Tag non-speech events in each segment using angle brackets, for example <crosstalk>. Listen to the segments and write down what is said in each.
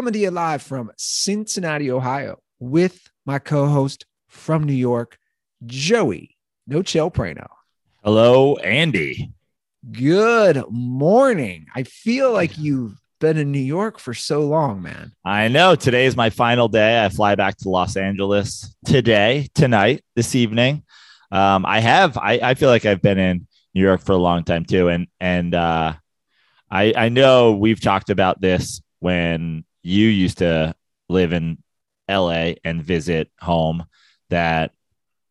coming to you live from Cincinnati, Ohio, with my co host from New York, Joey No Chill Prano. Hello, Andy. Good morning. I feel like you've been in New York for so long, man. I know today is my final day. I fly back to Los Angeles today, tonight, this evening. Um, I have, I, I feel like I've been in New York for a long time too. And, and, uh, I, I know we've talked about this when you used to live in LA and visit home that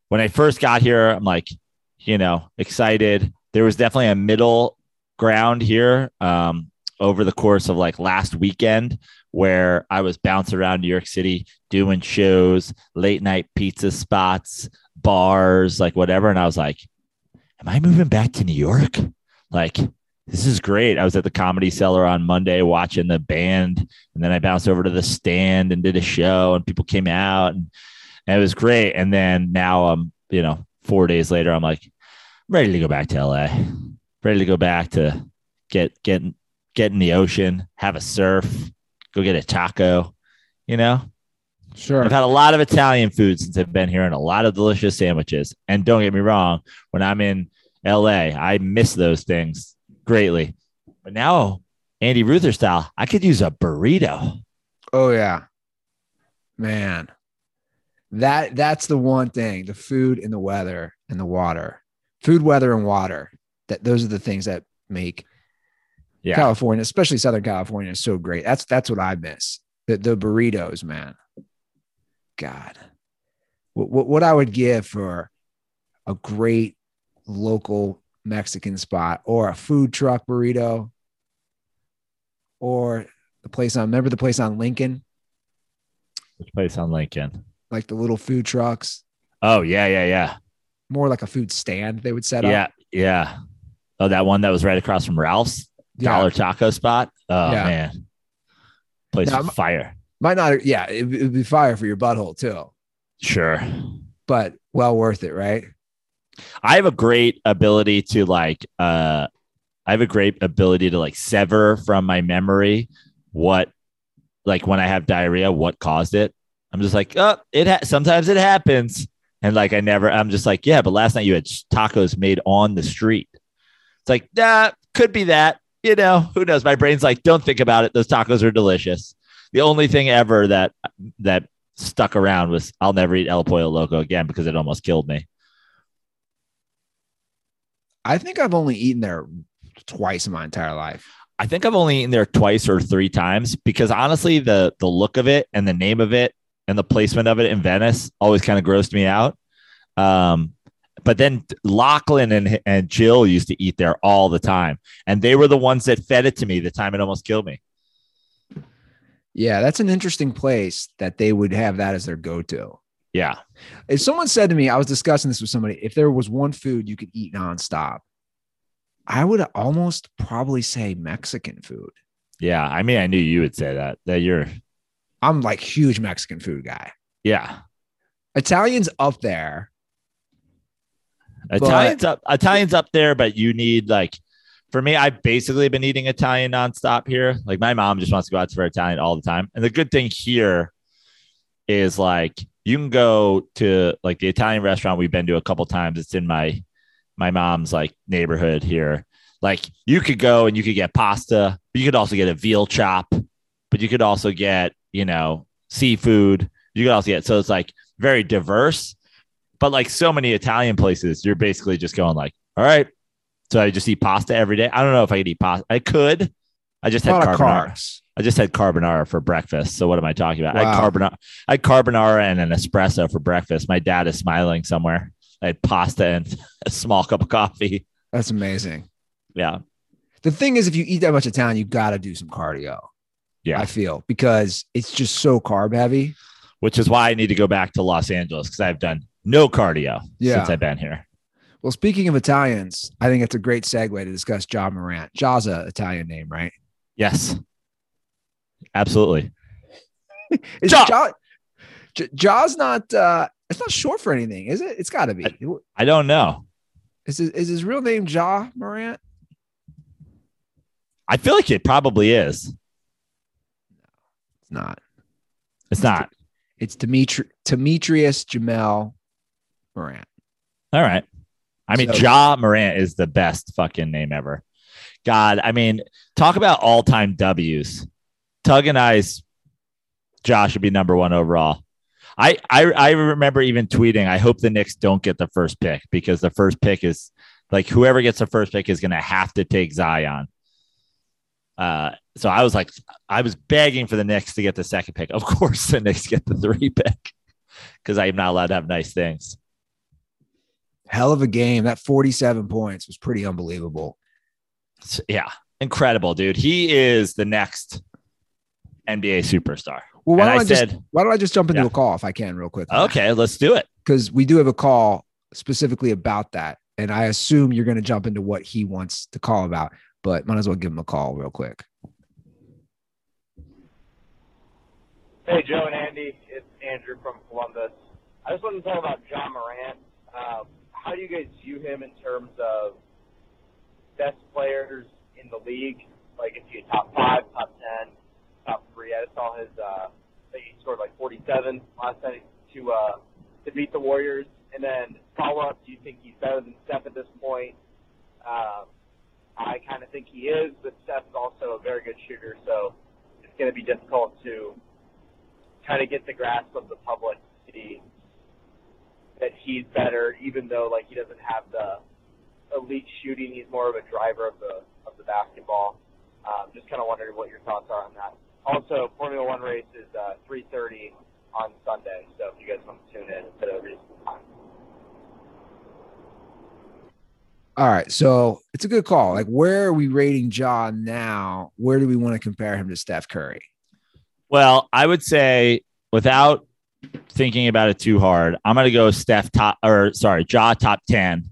when I first got here, I'm like, you know, excited. There was definitely a middle ground here um, over the course of like last weekend where I was bouncing around New York City doing shows, late night pizza spots, bars, like whatever. And I was like, am I moving back to New York? Like, this is great. I was at the Comedy Cellar on Monday watching the band, and then I bounced over to the stand and did a show, and people came out, and, and it was great. And then now I'm, um, you know, four days later, I'm like, ready to go back to LA, ready to go back to get get get in the ocean, have a surf, go get a taco, you know. Sure. I've had a lot of Italian food since I've been here and a lot of delicious sandwiches. And don't get me wrong, when I'm in LA, I miss those things greatly. But now, Andy Ruther style, I could use a burrito. Oh yeah, man. That that's the one thing: the food and the weather and the water. Food, weather, and water. That those are the things that make yeah. California, especially Southern California, is so great. That's that's what I miss. The the burritos, man. God, what what, what I would give for a great local Mexican spot or a food truck burrito or the place on remember the place on Lincoln? Which place on Lincoln? Like the little food trucks. Oh, yeah, yeah, yeah. More like a food stand they would set yeah, up. Yeah, yeah. Oh, that one that was right across from Ralph's yeah. dollar taco spot. Oh yeah. man. Place now, fire. Might not, yeah, it would be fire for your butthole too. Sure. But well worth it, right? I have a great ability to like uh I have a great ability to like sever from my memory what like when I have diarrhea, what caused it. I'm just like, oh, it ha- sometimes it happens. And like I never, I'm just like, yeah, but last night you had tacos made on the street. It's like, that could be that. You know, who knows? My brain's like, don't think about it. Those tacos are delicious. The only thing ever that that stuck around was I'll never eat El Pollo Loco again because it almost killed me. I think I've only eaten there twice in my entire life. I think I've only eaten there twice or three times because honestly, the the look of it and the name of it and the placement of it in Venice always kind of grossed me out. Um, but then Lachlan and and Jill used to eat there all the time, and they were the ones that fed it to me the time it almost killed me. Yeah, that's an interesting place that they would have that as their go-to. Yeah. If someone said to me, I was discussing this with somebody, if there was one food you could eat nonstop, I would almost probably say Mexican food. Yeah. I mean, I knew you would say that, that you're, I'm like huge Mexican food guy. Yeah. Italian's up there. Italian's up, Italian's up there, but you need like, for me, I've basically been eating Italian nonstop here. Like my mom just wants to go out for Italian all the time. And the good thing here is like you can go to like the Italian restaurant we've been to a couple times. It's in my my mom's like neighborhood here. Like you could go and you could get pasta, but you could also get a veal chop, but you could also get, you know, seafood. You could also get so it's like very diverse. But like so many Italian places, you're basically just going like, all right. So I just eat pasta every day. I don't know if I could eat pasta. I could. I just had carbonara. Carbs. I just had carbonara for breakfast. So what am I talking about? Wow. I had carbonara, I had carbonara and an espresso for breakfast. My dad is smiling somewhere. I had pasta and <laughs> a small cup of coffee. That's amazing. Yeah. The thing is, if you eat that much Italian, you got to do some cardio. Yeah. I feel because it's just so carb heavy. which is why I need to go back to Los Angeles because I've done no cardio Yeah. since I've been here. Well, speaking of Italians, I think it's a great segue to discuss Ja Morant. Ja's a Italian name, right? Yes, absolutely. <laughs> Is Ja. Ja, J- Ja's not uh it's not short for anything, is it? It's gotta be. I don't know. Is his, is his real name Jaw Morant? I feel like it probably is. No, it's not. It's not. It's Dimitri Demetrius Jamel Morant. All right. I mean, So- Ja Morant is the best fucking name ever. God, I mean, talk about all time W's. Tug and I's Josh should be number one overall. I, I I remember even tweeting, I hope the Knicks don't get the first pick because the first pick is like whoever gets the first pick is gonna have to take Zion. Uh, so I was like, I was begging for the Knicks to get the second pick. Of course, the Knicks get the three <laughs> pick because I'm not allowed to have nice things. Hell of a game. That 47 points was pretty unbelievable. Yeah, incredible, dude. He is the next NBA superstar. Well, why don't I, I just why don't I just jump into Yeah. a call if I can real quick? Okay, let's do it. Because we do have a call specifically about that. And I assume you're going to jump into what he wants to call about, but might as well give him a call real quick. Hey, Joe and Andy. It's Andrew from Columbus. I just wanted to talk about Ja Morant. Um, how do you guys view him in terms of best players in the league? Like, if you top five, top ten, top three. I saw his. Uh, he scored like 47 last night to uh, to beat the Warriors. And then follow up. Do you think he's better than Steph at this point? Um, I kind of think he is, but Steph is also a very good shooter, so it's going to be difficult to kind of get the grasp of the public to see that he's better, even though like he doesn't have the elite shooting. He's more of a driver of the of the basketball. Um, just kind of wondering what your thoughts are on that. Also, Formula One race is uh, 3:30 on Sunday, so if you guys want to tune in, it's at a reasonable time. All right. So it's a good call. Like, where are we rating John now? Where do we want to compare him to Steph Curry? Well, I would say without thinking about it too hard, I'm going to go Steph top or sorry, Ja top 10.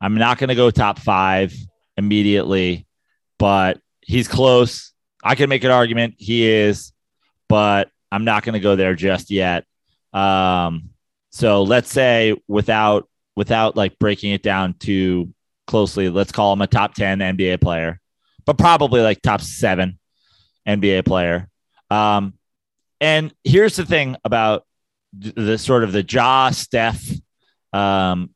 I'm not going to go top five immediately, but he's close. I can make an argument he is, but I'm not going to go there just yet. Um, so let's say without without like breaking it down too closely, let's call him a top 10 NBA player, but probably like top seven NBA player. Um, and here's the thing about th- the sort of the Ja Steph, um,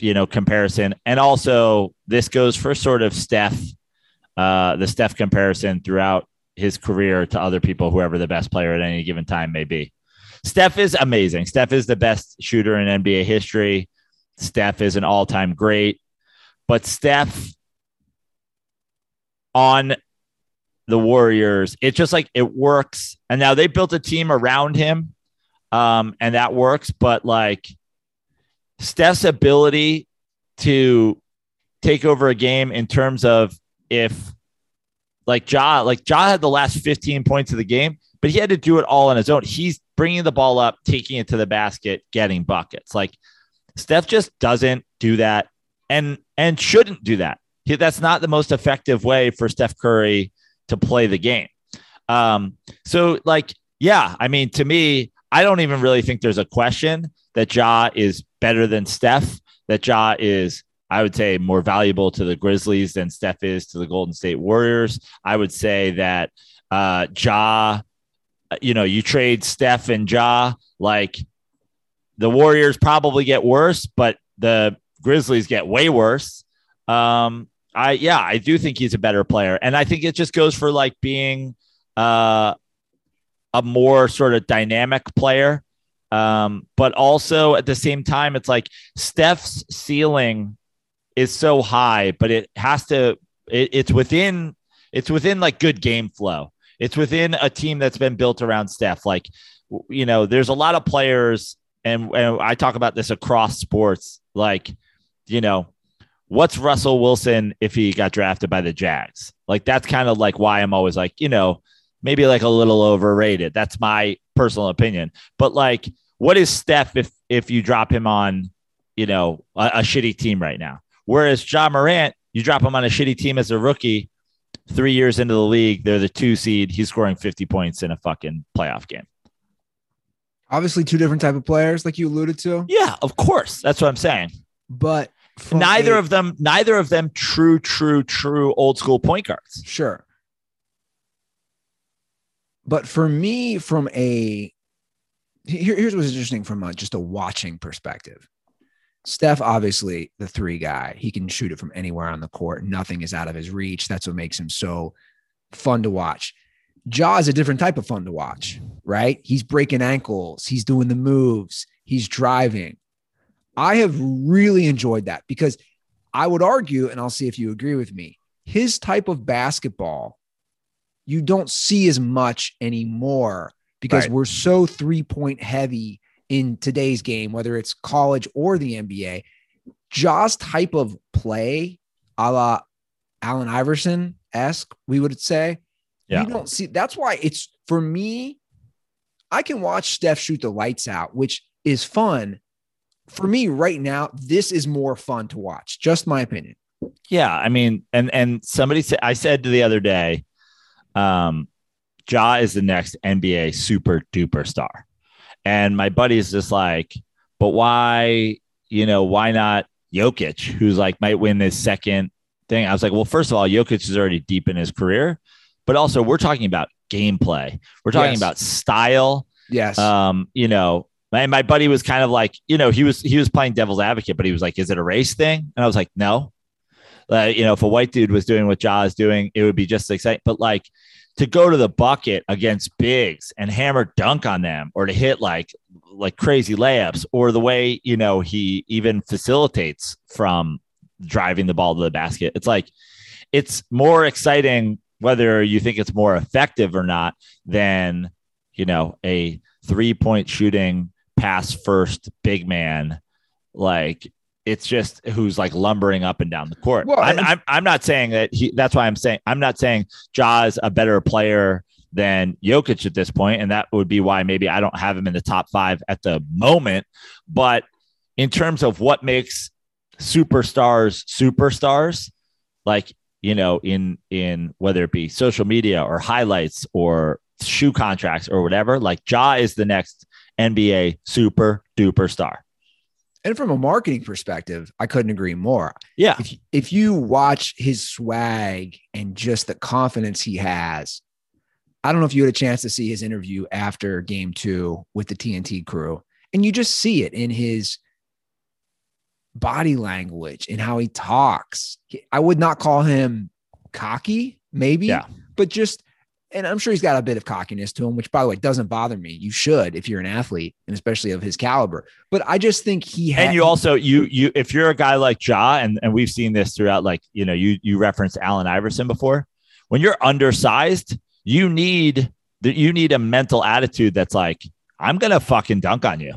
you know, comparison, and also this goes for sort of Steph, uh, the Steph comparison throughout his career to other people, whoever the best player at any given time may be. Steph is amazing. Steph is the best shooter in NBA history. Steph is an all-time great, but Steph on the Warriors, it's just like it works. And now they built a team around him, um, and that works. But like Steph's ability to take over a game in terms of if like Ja, like Ja had the last 15 points of the game, but he had to do it all on his own. He's bringing the ball up, taking it to the basket, getting buckets. Like Steph just doesn't do that and and shouldn't do that. He, that's not the most effective way for Steph Curry to play the game. Um, so like, yeah, I mean, to me, I don't even really think there's a question that Ja is better than Steph, that Ja is, I would say, more valuable to the Grizzlies than Steph is to the Golden State Warriors. I would say that uh Ja, you know, you trade Steph and Ja, like the Warriors probably get worse, but the Grizzlies get way worse. Um, I yeah, I do think he's a better player, and I think it just goes for like being uh, a more sort of dynamic player. Um, but also at the same time, it's like Steph's ceiling is so high, but it has to. It, it's within. It's within like good game flow. It's within a team that's been built around Steph. Like, you know, there's a lot of players, and, and I talk about this across sports. Like, you know, what's Russell Wilson if he got drafted by the Jags? Like that's kind of like why I'm always like, you know, maybe like a little overrated. That's my personal opinion. But like, what is Steph if if you drop him on, you know, a, a shitty team right now? Whereas Ja Morant, you drop him on a shitty team as a rookie, three years into the league, they're the two seed. He's scoring 50 points in a fucking playoff game. Obviously, two different type of players, like you alluded to. Yeah, of course. That's what I'm saying. But Neither a- of them, neither of them true, true, true old school point guards. Sure. But for me, from a here, here's what's interesting from a, just a watching perspective. Steph, obviously, the three guy, he can shoot it from anywhere on the court. Nothing is out of his reach. That's what makes him so fun to watch. Ja is a different type of fun to watch, right? He's breaking ankles, he's doing the moves, he's driving. I have really enjoyed that because I would argue, and I'll see if you agree with me, his type of basketball, you don't see as much anymore because Right. we're so three point heavy in today's game, whether it's college or the NBA. Ja's type of play, a la Allen Iverson esque, we would say. Yeah. You don't see that's why it's for me. I can watch Steph shoot the lights out, which is fun. For me, right now, this is more fun to watch. Just my opinion. Yeah, I mean, and and somebody said I said to the other day, um, Ja is the next NBA super duper star, and my buddy's just like, but why, you know, why not Jokic, who's like might win this second thing? I was like, well, first of all, Jokic is already deep in his career, but also we're talking about gameplay, we're talking Yes. about style, Yes. um, you know, my, my buddy was kind of like, you know, he was he was playing devil's advocate, but he was like, "Is it a race thing?" And I was like, "No." Uh, you know, if a white dude was doing what Ja is doing, it would be just exciting. But like to go to the bucket against bigs and hammer dunk on them, or to hit like like crazy layups, or the way you know he even facilitates from driving the ball to the basket. It's like it's more exciting whether you think it's more effective or not than you know a three point shooting pass first big man like it's just who's like lumbering up and down the court. Well, I'm, I'm I'm not saying that he that's why I'm saying I'm not saying Ja is a better player than Jokic at this point, and that would be why maybe I don't have him in the top five at the moment. But in terms of what makes superstars superstars, like you know, in in whether it be social media or highlights or shoe contracts or whatever, like Ja is the next NBA super duper star. And from a marketing perspective, I couldn't agree more. Yeah. If if you watch his swag and just the confidence he has, I don't know if you had a chance to see his interview after game two with the TNT crew, and you just see it in his body language and how he talks. I would not call him cocky, maybe, Yeah. but just, and I'm sure he's got a bit of cockiness to him, which by the way doesn't bother me. You should if you're an athlete and especially of his caliber. But I just think he had, and you also you you if you're a guy like Ja, and and we've seen this throughout, like you know, you you referenced Allen Iverson before. When you're undersized, you need that you need a mental attitude that's like, I'm gonna fucking dunk on you.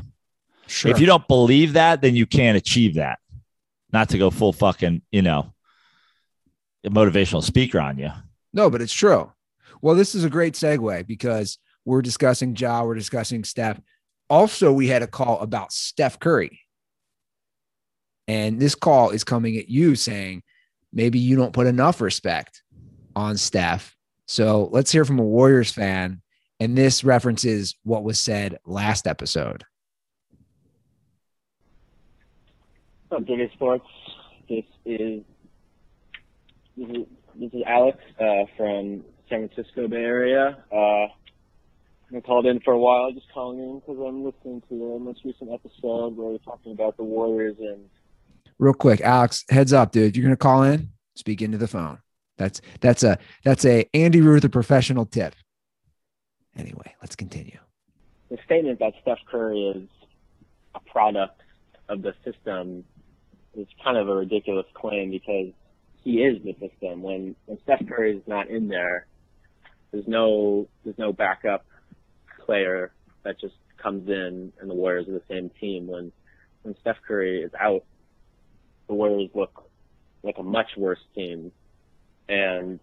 sure. If you don't believe that, then you can't achieve that. Not to go full fucking, you know, motivational speaker on you. No, but it's true. Well, this is a great segue because we're discussing Ja, we're discussing Steph. Also, we had a call about Steph Curry. And this call is coming at you saying maybe you don't put enough respect on Steph. So let's hear from a Warriors fan. And this references what was said last episode. Up, Sports? This is this is this is Alex uh, from San Francisco Bay Area. Uh, I called in for a while, just calling in because I'm listening to the most recent episode where we're talking about the Warriors and Real quick, Alex, heads up, dude. You're gonna call in, speak into the phone. That's that's a that's a Andy Ruth, a professional tip. Anyway, let's continue. the statement that Steph Curry is a product of the system is kind of a ridiculous claim because he is the system. When when Steph Curry is not in there, there's no there's no backup player that just comes in and the Warriors are the same team. When when Steph Curry is out, the Warriors look like a much worse team. And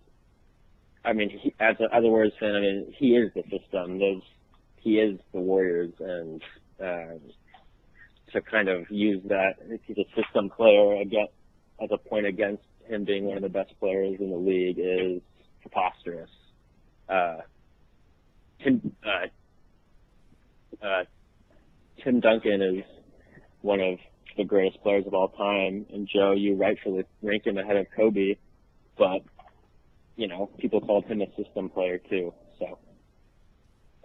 I mean, he, as a as a Warriors fan, I mean, he is the system. There's, he is the Warriors, and uh, to kind of use that, he's a system player again as a point against him being one of the best players in the league is preposterous. Uh, Tim, uh, uh, Tim Duncan is one of the greatest players of all time, and Joe, you rightfully rank him ahead of Kobe, but you know people called him a system player too. So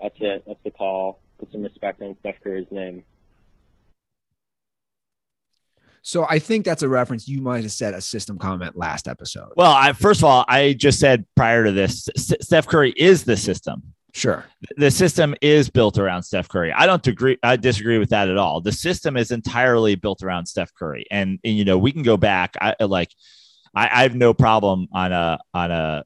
that's it. That's the call. Put some respect on Steph Curry's name. So I think that's a reference. You might have said a system comment last episode. Well, I, first of all, I just said prior to this, Steph Curry is the system. Sure. The system is built around Steph Curry. I don't agree. I disagree with that at all. The system is entirely built around Steph Curry, and, and you know we can go back. I like. I, I have no problem on a on a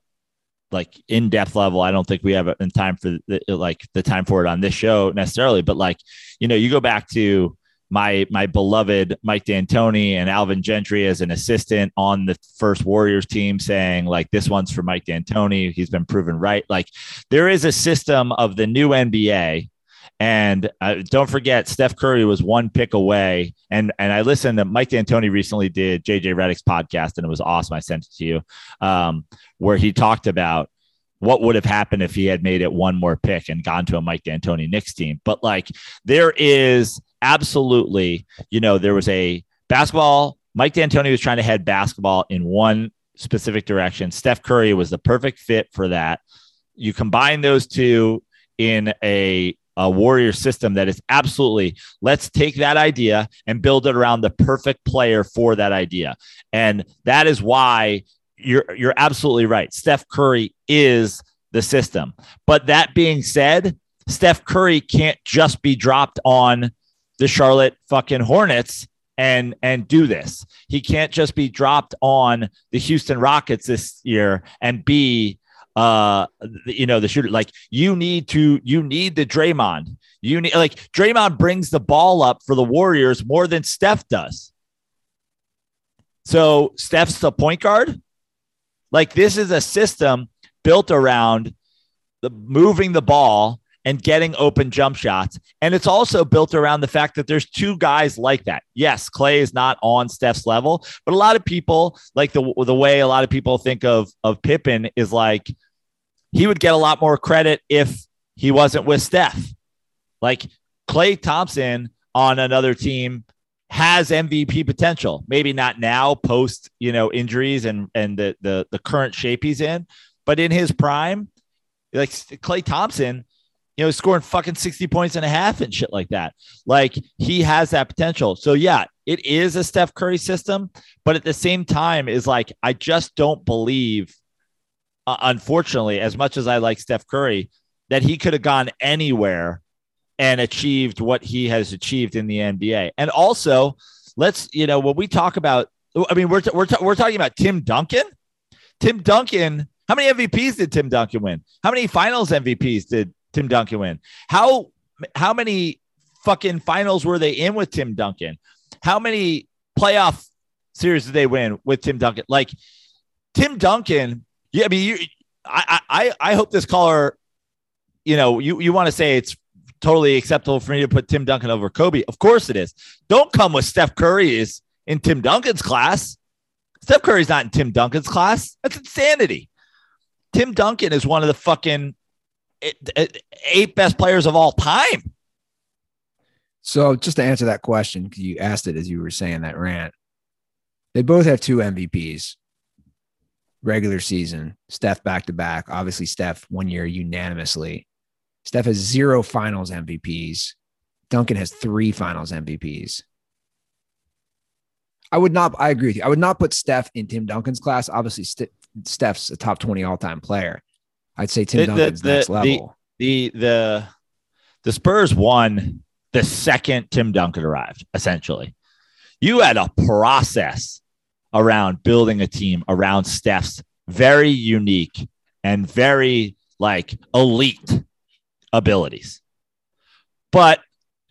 like in depth level. I don't think we have in time for the, like the time for it on this show necessarily, but like you know you go back to my my beloved Mike D'Antoni and Alvin Gentry as an assistant on the first Warriors team saying like this one's for Mike D'Antoni. He's been proven right. Like there is a system of the new NBA. And uh, don't forget, Steph Curry was one pick away. And and I listened to Mike D'Antoni recently did JJ Redick's podcast, and it was awesome. I sent it to you, um, where he talked about what would have happened if he had made it one more pick and gone to a Mike D'Antoni Knicks team. But like there is absolutely, you know, there was a basketball. Mike D'Antoni was trying to head basketball in one specific direction. Steph Curry was the perfect fit for that. You combine those two in a a warrior system that is absolutely let's take that idea and build it around the perfect player for that idea. And that is why you're you're absolutely right. Steph Curry is the system. But that being said, Steph Curry can't just be dropped on the Charlotte fucking Hornets and and do this. He can't just be dropped on the Houston Rockets this year and be uh you know the shooter like you need to you need the Draymond. You need like Draymond brings the ball up for the Warriors more than Steph does. So Steph's the point guard. Like this is a system built around the moving the ball and getting open jump shots. And it's also built around the fact that there's two guys like that. Yes, Klay is not on Steph's level, but a lot of people like the the way a lot of people think of of Pippen is like he would get a lot more credit if he wasn't with Steph. Like Klay Thompson on another team has MVP potential. Maybe not now post, you know, injuries and and the the the current shape he's in, but in his prime, like Klay Thompson you know, scoring fucking 60 points and a half and shit like that. Like he has that potential. So yeah, it is a Steph Curry system, but at the same time is like I just don't believe uh, unfortunately as much as I like Steph Curry that he could have gone anywhere and achieved what he has achieved in the NBA. And also, let's, you know, when we talk about I mean, we're, t- we're, t- we're talking about Tim Duncan. Tim Duncan, how many MVPs did Tim Duncan win? How many finals MVPs did Tim Duncan win? How how many fucking finals were they in with Tim Duncan? How many playoff series did they win with Tim Duncan? Like Tim Duncan, yeah, I mean, you, I, I, I hope this caller, you know, you, you want to say it's totally acceptable for me to put Tim Duncan over Kobe. Of course it is. Don't come with Steph Curry is in Tim Duncan's class. Steph Curry's not in Tim Duncan's class. That's insanity. Tim Duncan is one of the fucking eight best players of all time. So, just to answer that question, because you asked it as you were saying that rant, they both have two MVPs regular season. Steph back to back. Obviously, Steph one year unanimously. Steph has zero finals MVPs. Duncan has three finals MVPs. I would not, I agree with you. I would not put Steph in Tim Duncan's class. Obviously, St- Steph's a top 20 all time player. I'd say Tim the, Duncan's the, next the, level. The, the the Spurs won the second Tim Duncan arrived. Essentially, you had a process around building a team around Steph's very unique and very like elite abilities. But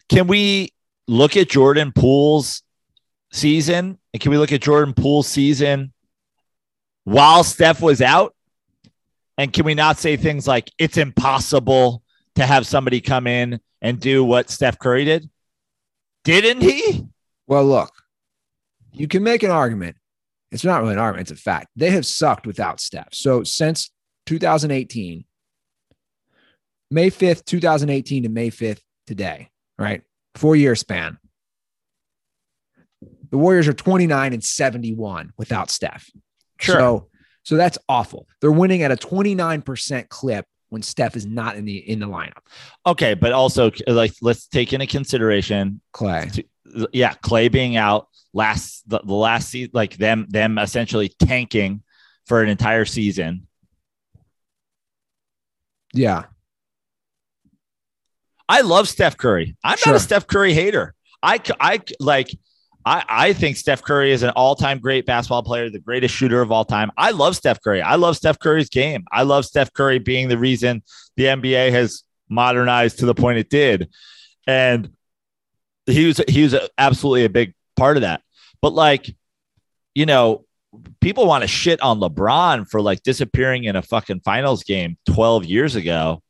can we look at Jordan Poole's season? And can we look at Jordan Poole's season while Steph was out? And can we not say things like it's impossible to have somebody come in and do what Steph Curry did? Didn't he? Well, look, you can make an argument. It's not really an argument, it's a fact. They have sucked without Steph. So since 2018, May 5th, 2018 to May 5th today, right? Four year span. The Warriors are 29 and 71 without Steph. Sure. So, so that's awful. They're winning at a 29% clip when Steph is not in the in the lineup. Okay, but also like let's take into consideration Klay. yeah, Klay being out last the, the last season, like them them essentially tanking for an entire season. Yeah. I love Steph Curry. I'm Sure. not a Steph Curry hater. I I like I I think Steph Curry is an all-time great basketball player, the greatest shooter of all time. I love Steph Curry. I love Steph Curry's game. I love Steph Curry being the reason the NBA has modernized to the point it did. And he was he was absolutely a big part of that. But like, you know, people want to shit on LeBron for like disappearing in a fucking finals game 12 years ago.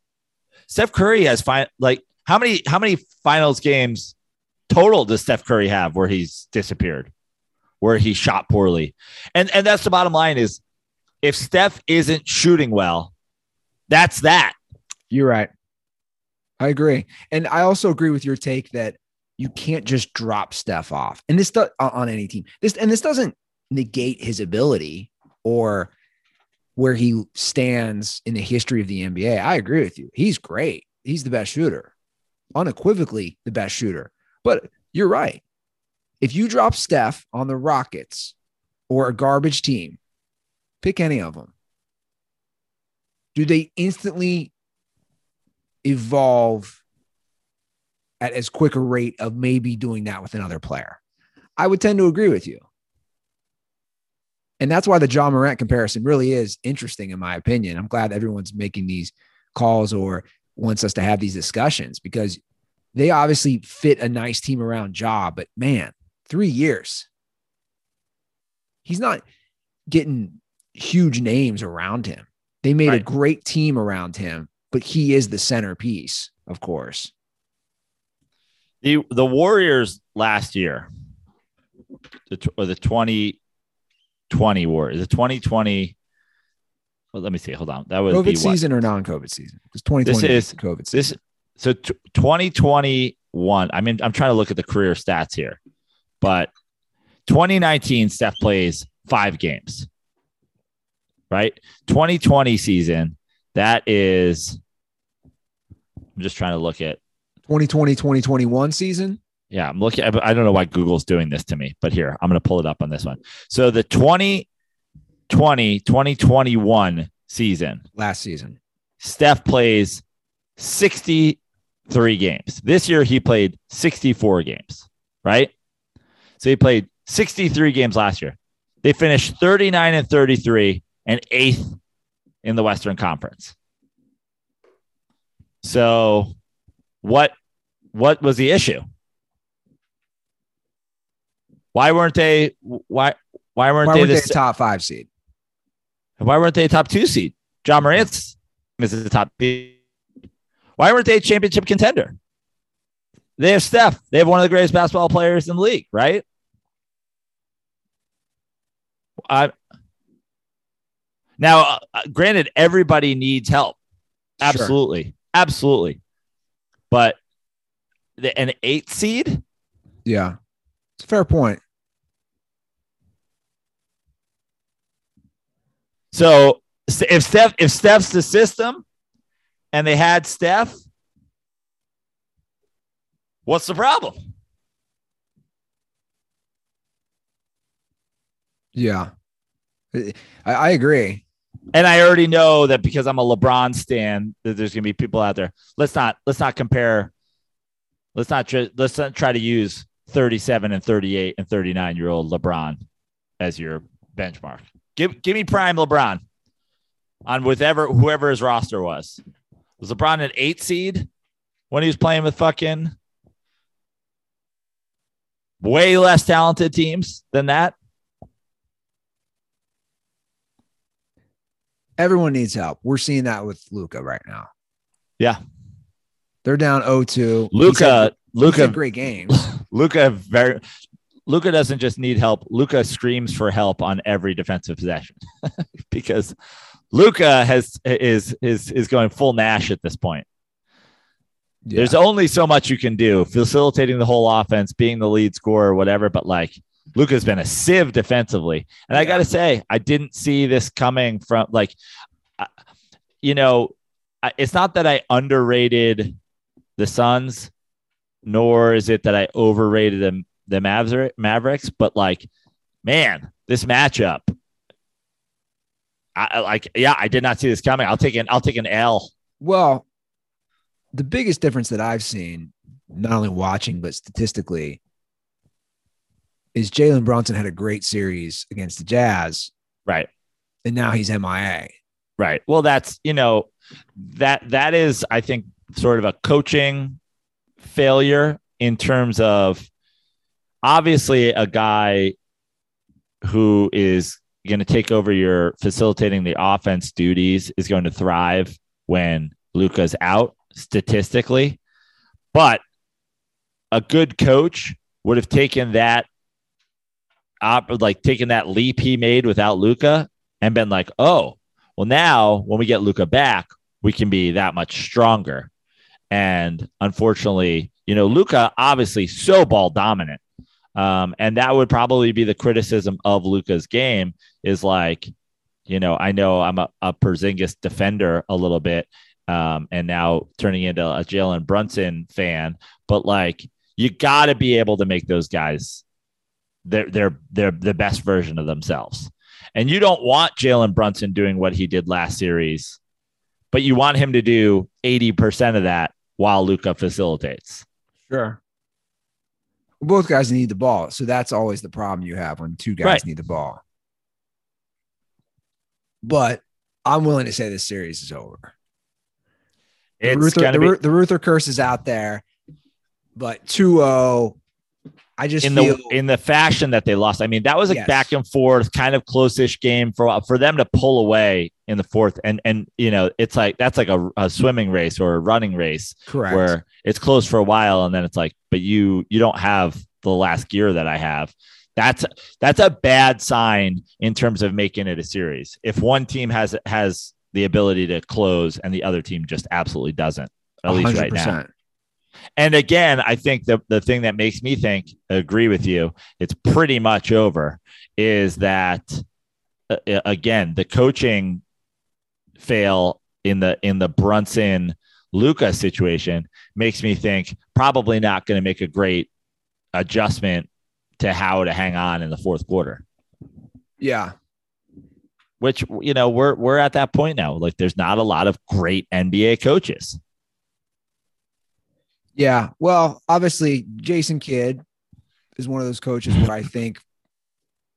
Steph Curry has fine like how many how many finals games total does Steph Curry have where he's disappeared, where he shot poorly? And and that's the bottom line is if Steph isn't shooting well, that's that. You're right. I agree. And I also agree with your take that you can't just drop Steph off. And this on- on any team. This and this doesn't negate his ability or where he stands in the history of the NBA. I agree with you. He's great. He's the best shooter. Unequivocally the best shooter. But you're right. If you drop Steph on the Rockets or a garbage team, pick any of them. Do they instantly evolve at as quick a rate of maybe doing that with another player. I would tend to agree with you. And that's why the Ja Morant comparison really is interesting, in my opinion. I'm glad everyone's making these calls or wants us to have these discussions because they obviously fit a nice team around job, but man, three years. He's not getting huge names around him. They made a great team around him, but he is the centerpiece, of course. The the Warriors last year, the or the 2020 Warriors, the 2020. Well, let me see. Hold on. That was COVID season or non-COVID season? Because 2020 This is COVID This season. So t- 2021. I mean, I'm trying to look at the career stats here, but 2019 Steph plays five games. Right, 2020 season. That is. I'm just trying to look at 2020 2021 season. Yeah, I'm looking. I I don't know why Google's doing this to me, but here, I'm going to pull it up on this one. So the 2020 2021 season, Last season. Steph plays 63 games. This year, he played 64 games, right? So he played 63 games last year. They finished 39 and 33 and eighth in the Western Conference. So, what what was the issue? Why weren't they? Why why weren't Why they weren't the, they top five seed? why weren't they top two seed? Ja Morant's is the top. seed. Why weren't they a championship contender? They have Steph. They have one of the greatest basketball players in the league, right? I now, uh, granted, everybody needs help. Sure. Absolutely, absolutely. But the, an eight seed, Yeah. It's a fair point. So if Steph, if Steph's the system, and they had Steph, what's the problem? Yeah. I, I agree. And I already know that because I'm a LeBron stan, that there's gonna be people out there. Let's not let's not compare. Let's not try, let's not try to use 37 and 38 and 39 year old LeBron as your benchmark. Give give me prime LeBron on whatever whoever his roster was. Was LeBron an eight seed when he was playing with fucking way less talented teams than that? Everyone needs help. We're seeing that with Luka right now. Yeah. They're down 0-2. Luka, Luka, great games. <laughs> Luka very Luka doesn't just need help. Luka screams for help on every defensive possession <laughs> because Luka has is is is going full Nash at this point. Yeah. There's only so much you can do, facilitating the whole offense, being the lead scorer, whatever. But like Luka's been a sieve defensively, and I got to say, I didn't see this coming from like, uh, you know, I- it's not that I underrated the Suns, nor is it that I overrated them the Mavs- Mavericks, but like, man, this matchup. I like, yeah, I did not see this coming. I'll take an I'll take an L. Well, the biggest difference that I've seen, not only watching but statistically, is Jalen Brunson had a great series against the Jazz, Right. and now he's MIA. Right. Well, that's you know that that is I think sort of a coaching failure in terms of obviously a guy who is going to take over your facilitating the offense duties is going to thrive when Luka's out statistically, but a good coach would have taken that op, like taken that leap he made without Luka and been like, oh, well, now when we get Luka back, we can be that much stronger. And unfortunately, you know, Luka obviously so ball dominant. Um, and that would probably be the criticism of Luka's game is like, you know, I know I'm a, a Porzingis defender a little bit, um, and now turning into a Jalen Brunson fan, but like you got to be able to make those guys they're they're they're the best version of themselves. And you don't want Jalen Brunson doing what he did last series, but you want him to do 80% of that while Luka facilitates. Sure. Both guys need the ball. So that's always the problem you have when two guys Right. need the ball. But I'm willing to say this series is over. The It's Ruther, the, be the Ruther curse is out there, but 2 0. I just in feel the in the fashion that they lost. I mean, that was a Yes. back and forth, kind of close-ish game for for them to pull away in the fourth. And and you know, it's like that's like a, a swimming race or a running race correct. where it's close for a while and then it's like, but you you don't have the last gear that I have. That's that's a bad sign in terms of making it a series. If one team has has the ability to close and the other team just absolutely doesn't, at least right now. And again, I think the the thing that makes me think agree with you, it's pretty much over, is that uh, uh, again the coaching fail in the in the Brunson Luka situation makes me think probably not going to make a great adjustment to how to hang on in the fourth quarter. Yeah. Which you know we're we're at that point now. Like there's not a lot of great NBA coaches. Yeah. Well, obviously, Jason Kidd is one of those coaches where I think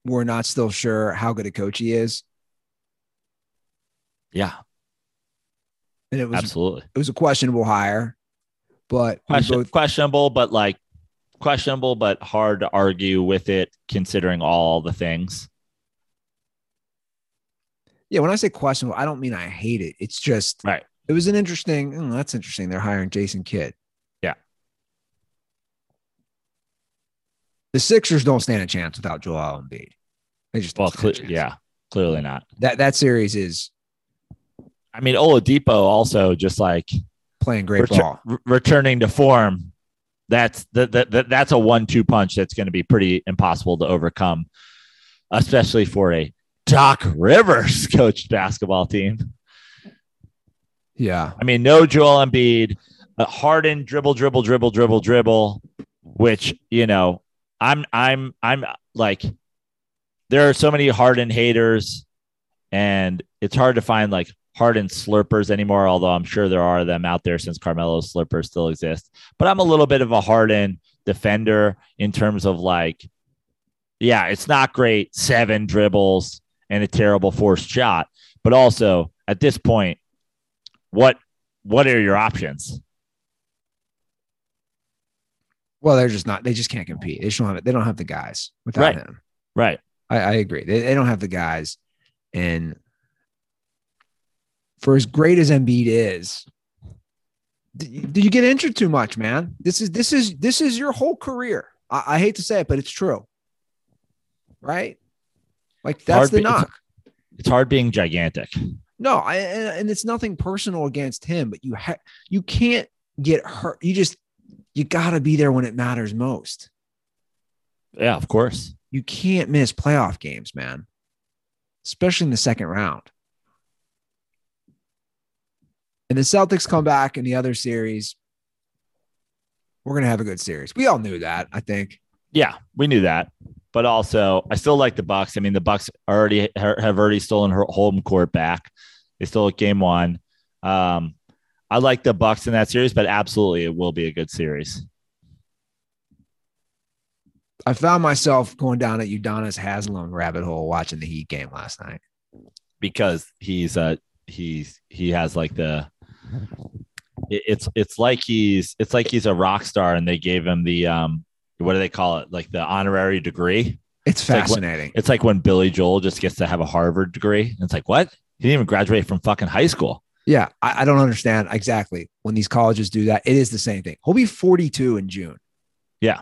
we're not still sure how good a coach he is. Yeah, And it was absolutely. it was a questionable hire, but Question, both questionable, but like questionable, but hard to argue with it considering all the things. yeah, when I say questionable, I don't mean I hate it. It's just Right. it was an interesting, oh, that's interesting. They're hiring Jason Kidd. Yeah. The Sixers don't stand a chance without Joel Embiid. They just Well, stand a cle- chance. yeah, clearly not. That that series is I mean, Oladipo also just like playing great retur- ball. re- returning to form. That's the, the, the, that's a one-two punch that's going to be pretty impossible to overcome, especially for a Doc Rivers <laughs> coached basketball team. Yeah. I mean, no Joel Embiid, uh, Harden dribble, dribble, dribble, dribble, dribble, which you know, I'm, I'm, I'm like, there are so many Harden haters, and it's hard to find like Harden slurpers anymore. Although I'm sure there are them out there since Carmelo's slurpers still exist. But I'm a little bit of a Harden defender in terms of like, yeah, it's not great seven dribbles and a terrible forced shot, but also at this point what what are your options? Well, they're just not. They just can't compete. They just don't have. They don't have the guys without Right. him. Right. I, I agree. They, they don't have the guys, and for as great as Embiid is, did you get injured too much, man? This is this is this is your whole career. I, I hate to say it, but it's true, right? Like that's Hard the be- knock. It's hard being gigantic. No, I, and, and it's nothing personal against him, but you ha- you can't get hurt. You just you got to be there when it matters most. Yeah, of course. You can't miss playoff games, man, especially in the second round. And the Celtics come back in the other series. We're gonna have a good series. We all knew that, I think. Yeah, we knew that. But also, I still like the Bucks. I mean, the Bucks already have already stolen her home court back. They stole game one. Um, I like the Bucks in that series, but absolutely, it will be a good series. I found myself going down at Udonis Haslam rabbit hole watching the Heat game last night. because he's uh he's he has like the it- it's it's like he's it's like he's a rock star and they gave him the um what do they call it like the honorary degree It's like what- fascinating. it's like when billy joel just gets to have a harvard degree and it's like what he didn't even graduate from fucking high school yeah, I, I don't understand exactly when these colleges do that. It is the same thing. He'll be 42 in June. Yeah.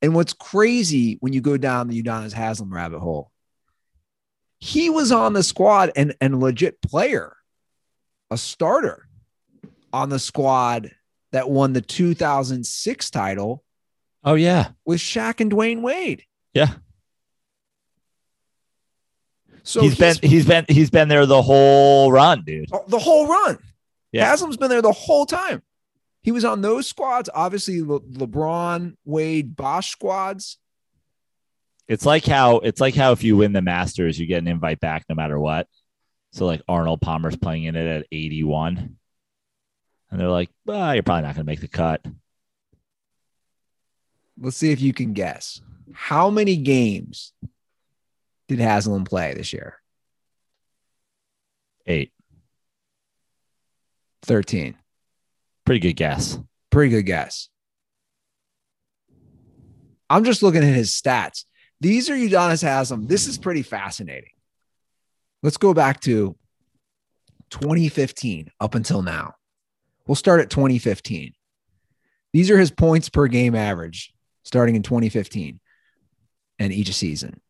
And what's crazy when you go down the Udonis Haslam rabbit hole, he was on the squad and and a legit player, a starter on the squad that won the 2006 title oh yeah with Shaq and Dwyane Wade. yeah So he's been he's been he's been there the whole run dude oh, the whole run. Yeah. Haslam's been there the whole time. He was on those squads, obviously Le- LeBron, Wade, Bosh squads. it's like how it's like how if you win the masters you get an invite back no matter what so like arnold palmer's playing in it at 81 and they're like ah, you're probably not going to make the cut Let's see if you can guess. How many games did Haslam play this year? eight 13. pretty good guess Pretty good guess. I'm just looking at his stats. These are Udonis Haslam. This is pretty fascinating. Let's go back to 2015 up until now. We'll start at 2015. These are his points per game average starting in 2015 and each season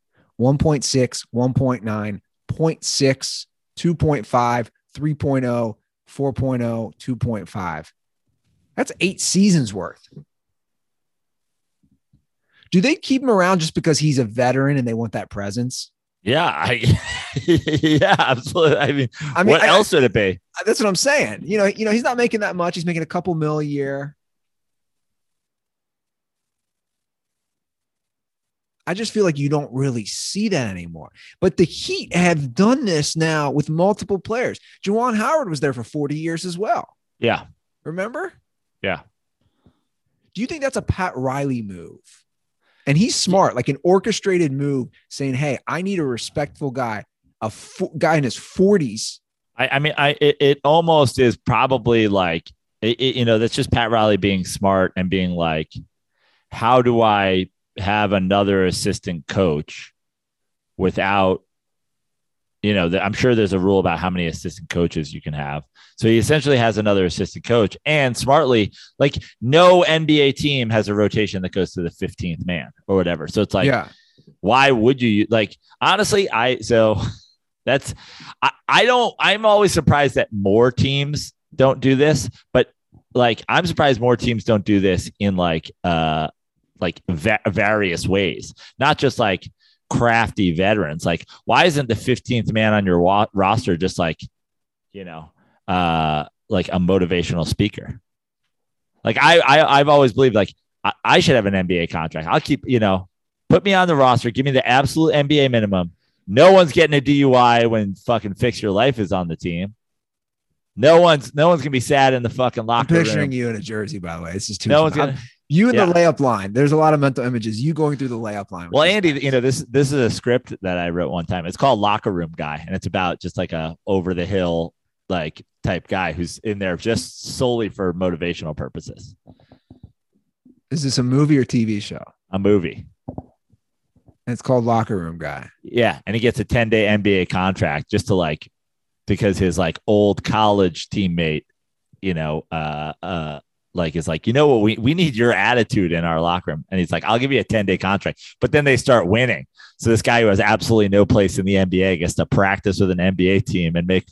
1.6, 1.9, 0.6, 2.5, 3.0, 4.0, 2.5. That's eight seasons worth. Do they keep him around just because he's a veteran and they want that presence? Yeah I, <laughs> yeah absolutely i mean, I mean, what I- else would it be that's what I'm saying. You know, you know, he's not making that much. He's making a couple mil a year. I just feel like you don't really see that anymore. But the Heat have done this now with multiple players. Juwan Howard was there for 40 years as well. yeah Remember? Yeah. Do you think that's a Pat Riley move? And he's smart, like an orchestrated move saying, Hey, I need a respectful guy, a fo- guy in his 40s. I, I mean, I it, it almost is probably like it, it- you know that's just Pat Riley being smart and being like, how do I have another assistant coach without, you know, I'm sure there's a rule about how many assistant coaches you can have. So he essentially has another assistant coach, and smartly, like no NBA team has a rotation that goes to the 15th man or whatever. So it's like, yeah. why would you like honestly i so <laughs> that's I, I don't i'm always surprised that more teams don't do this but like i'm surprised more teams don't do this in like uh like va- various ways not just like crafty veterans like why isn't the 15th man on your wa- roster just like you know uh like a motivational speaker like i, I i've always believed like I, I should have an nba contract i'll keep you know put me on the roster. Give me the absolute NBA minimum. No one's getting a DUI when fucking fix your life is on the team. No one's no one's gonna be sad in the fucking I'm locker picturing room. you in a jersey, by the way. It's just too No one's I'm- gonna. You in yeah. the layup line. There's a lot of mental images. You going through the layup line. Well, Andy, nice. you know this this is a script that I wrote one time. It's called Locker Room Guy, and it's about just like a over the hill like type guy who's in there just solely for motivational purposes. is this a movie or TV show? A movie. And it's called Locker Room Guy. Yeah, and he gets a 10 day NBA contract just to like because his like old college teammate, you know, uh, uh, like is like, you know what, we, we need your attitude in our locker room. And he's like, I'll give you a 10 day contract. But then they start winning. So this guy who has absolutely no place in the NBA gets to practice with an NBA team and make,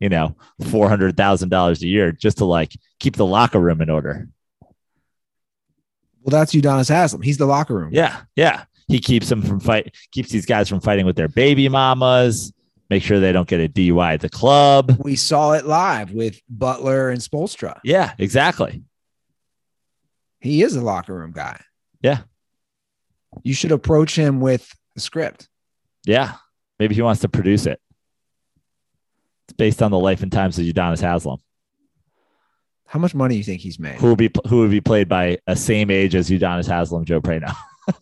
you know, four hundred thousand dollars a year just to like keep the locker room in order. Well, that's Udonis Haslam. He's the locker room. Yeah, yeah. He keeps them from fight, keeps these guys from fighting with their baby mamas. Make sure they don't get a DUI at the club. We saw it live with Butler and Spoelstra. Yeah, exactly. He is a locker room guy. Yeah. You should approach him with the script. Yeah, maybe he wants to produce it. It's based on the life and times of Udonis Haslam, How much money do you think he's made? who will be who would be played by a same age as Udonis Haslam, Joe Prano. <laughs>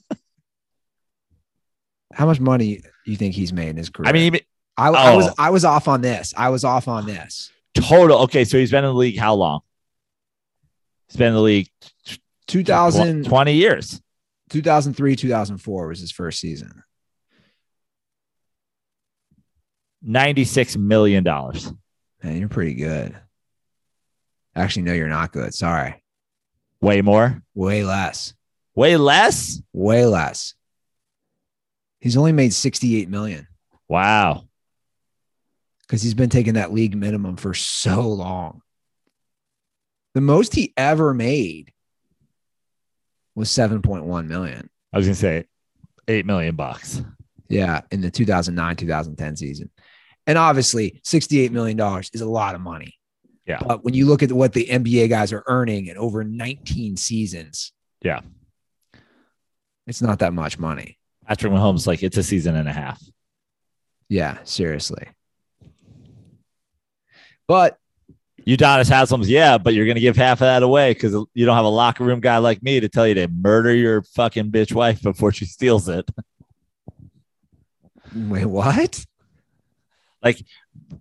How much money do you think he's made in his career? I mean, even I, I oh. was oh. I was off on this. I was off on this. total. Okay, so he's been in the league how long? He's been in the league 2000, 20 years. 2003, 2004 was his first season. $96 million. Man, you're pretty good. Actually, no, you're not good. Sorry. Way more? Way less. Way less? Way less. He's only made 68 million Wow. because he's been taking that league minimum for so long. The most he ever made was 7.1 million. I was going to say 8 million bucks. Yeah, in the 2009 2010 season. And obviously, $68 million is a lot of money. Yeah. But when you look at what the NBA guys are earning in over 19 seasons, Yeah. it's not that much money. Patrick Mahomes, like it's a season and a half. Yeah, seriously. But Udonis Haslam's, yeah, but you're going to give half of that away because you don't have a locker room guy like me to tell you to murder your fucking bitch wife before she steals it. wait, what? Like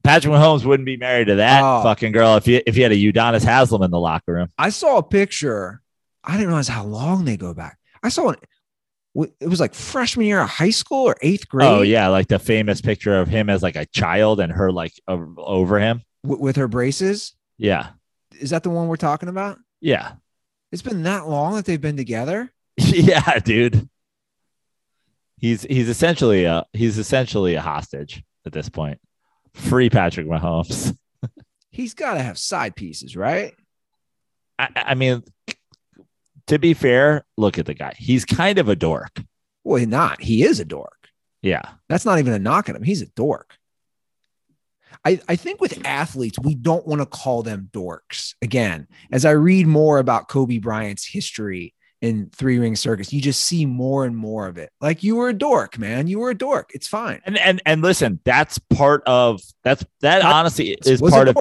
Patrick Mahomes wouldn't be married to that Oh. fucking girl if you if you had a Udonis Haslam in the locker room. I saw a picture. I didn't realize how long they go back. I saw it. It was like freshman year of high school or eighth oh, grade. Oh yeah, like the famous picture of him as like a child and her like over him. W- with her braces. Yeah, Is that the one we're talking about? yeah, It's been that long that they've been together. <laughs> yeah, dude. He's he's essentially a he's essentially a hostage at this point. Free Patrick Mahomes. <laughs> He's got to have side pieces, right? I, I mean, to be fair, look at the guy. He's kind of a dork. Well, not. He is a dork. Yeah, That's not even a knock at him. He's a dork. I, I think with athletes, we don't want to call them dorks. Again, as I read more about Kobe Bryant's history in Three Ring Circus, you just see more and more of it. Like you were a dork, man. You were a dork. It's fine. and and and listen, that's part of that's that honestly is Was part of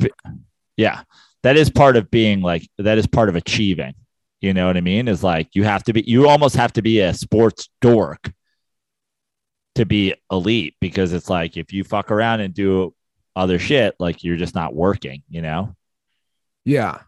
yeah, that is part of being like that is part of achieving. You know what I mean? Is like you have to be you almost have to be a sports dork to be elite because it's like if you fuck around and do other shit, like you're just not working, you know? Yeah.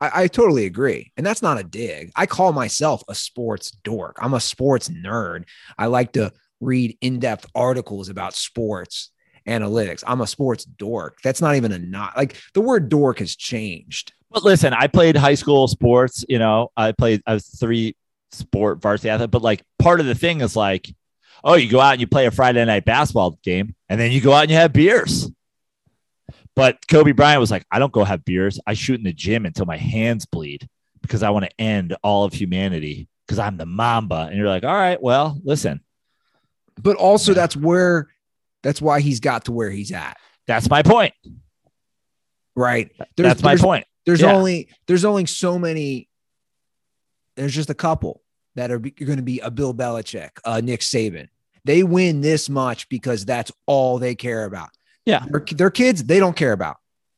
I, I totally agree. And that's not a dig. I call myself a sports dork. I'm a sports nerd. I like to read in depth articles about sports analytics. I'm a sports dork. That's not even a not like the word dork has changed. But listen, I played high school sports, you know, I played I was three sport varsity athlete, but like part of the thing is like, oh, you go out and you play a Friday night basketball game, and then you go out and you have beers. But Kobe Bryant was like, I don't go have beers. I shoot in the gym until my hands bleed because I want to end all of humanity because I'm the Mamba. And you're like, all right, well, listen, But also that's where that's why he's got to where he's at. that's my point. Right. that's my there's, point. There's Yeah. only there's only so many. There's just a couple that are going to be a Bill Belichick, uh, Nick Saban. They win this much because that's all they care about. Yeah. their, their kids they don't care about.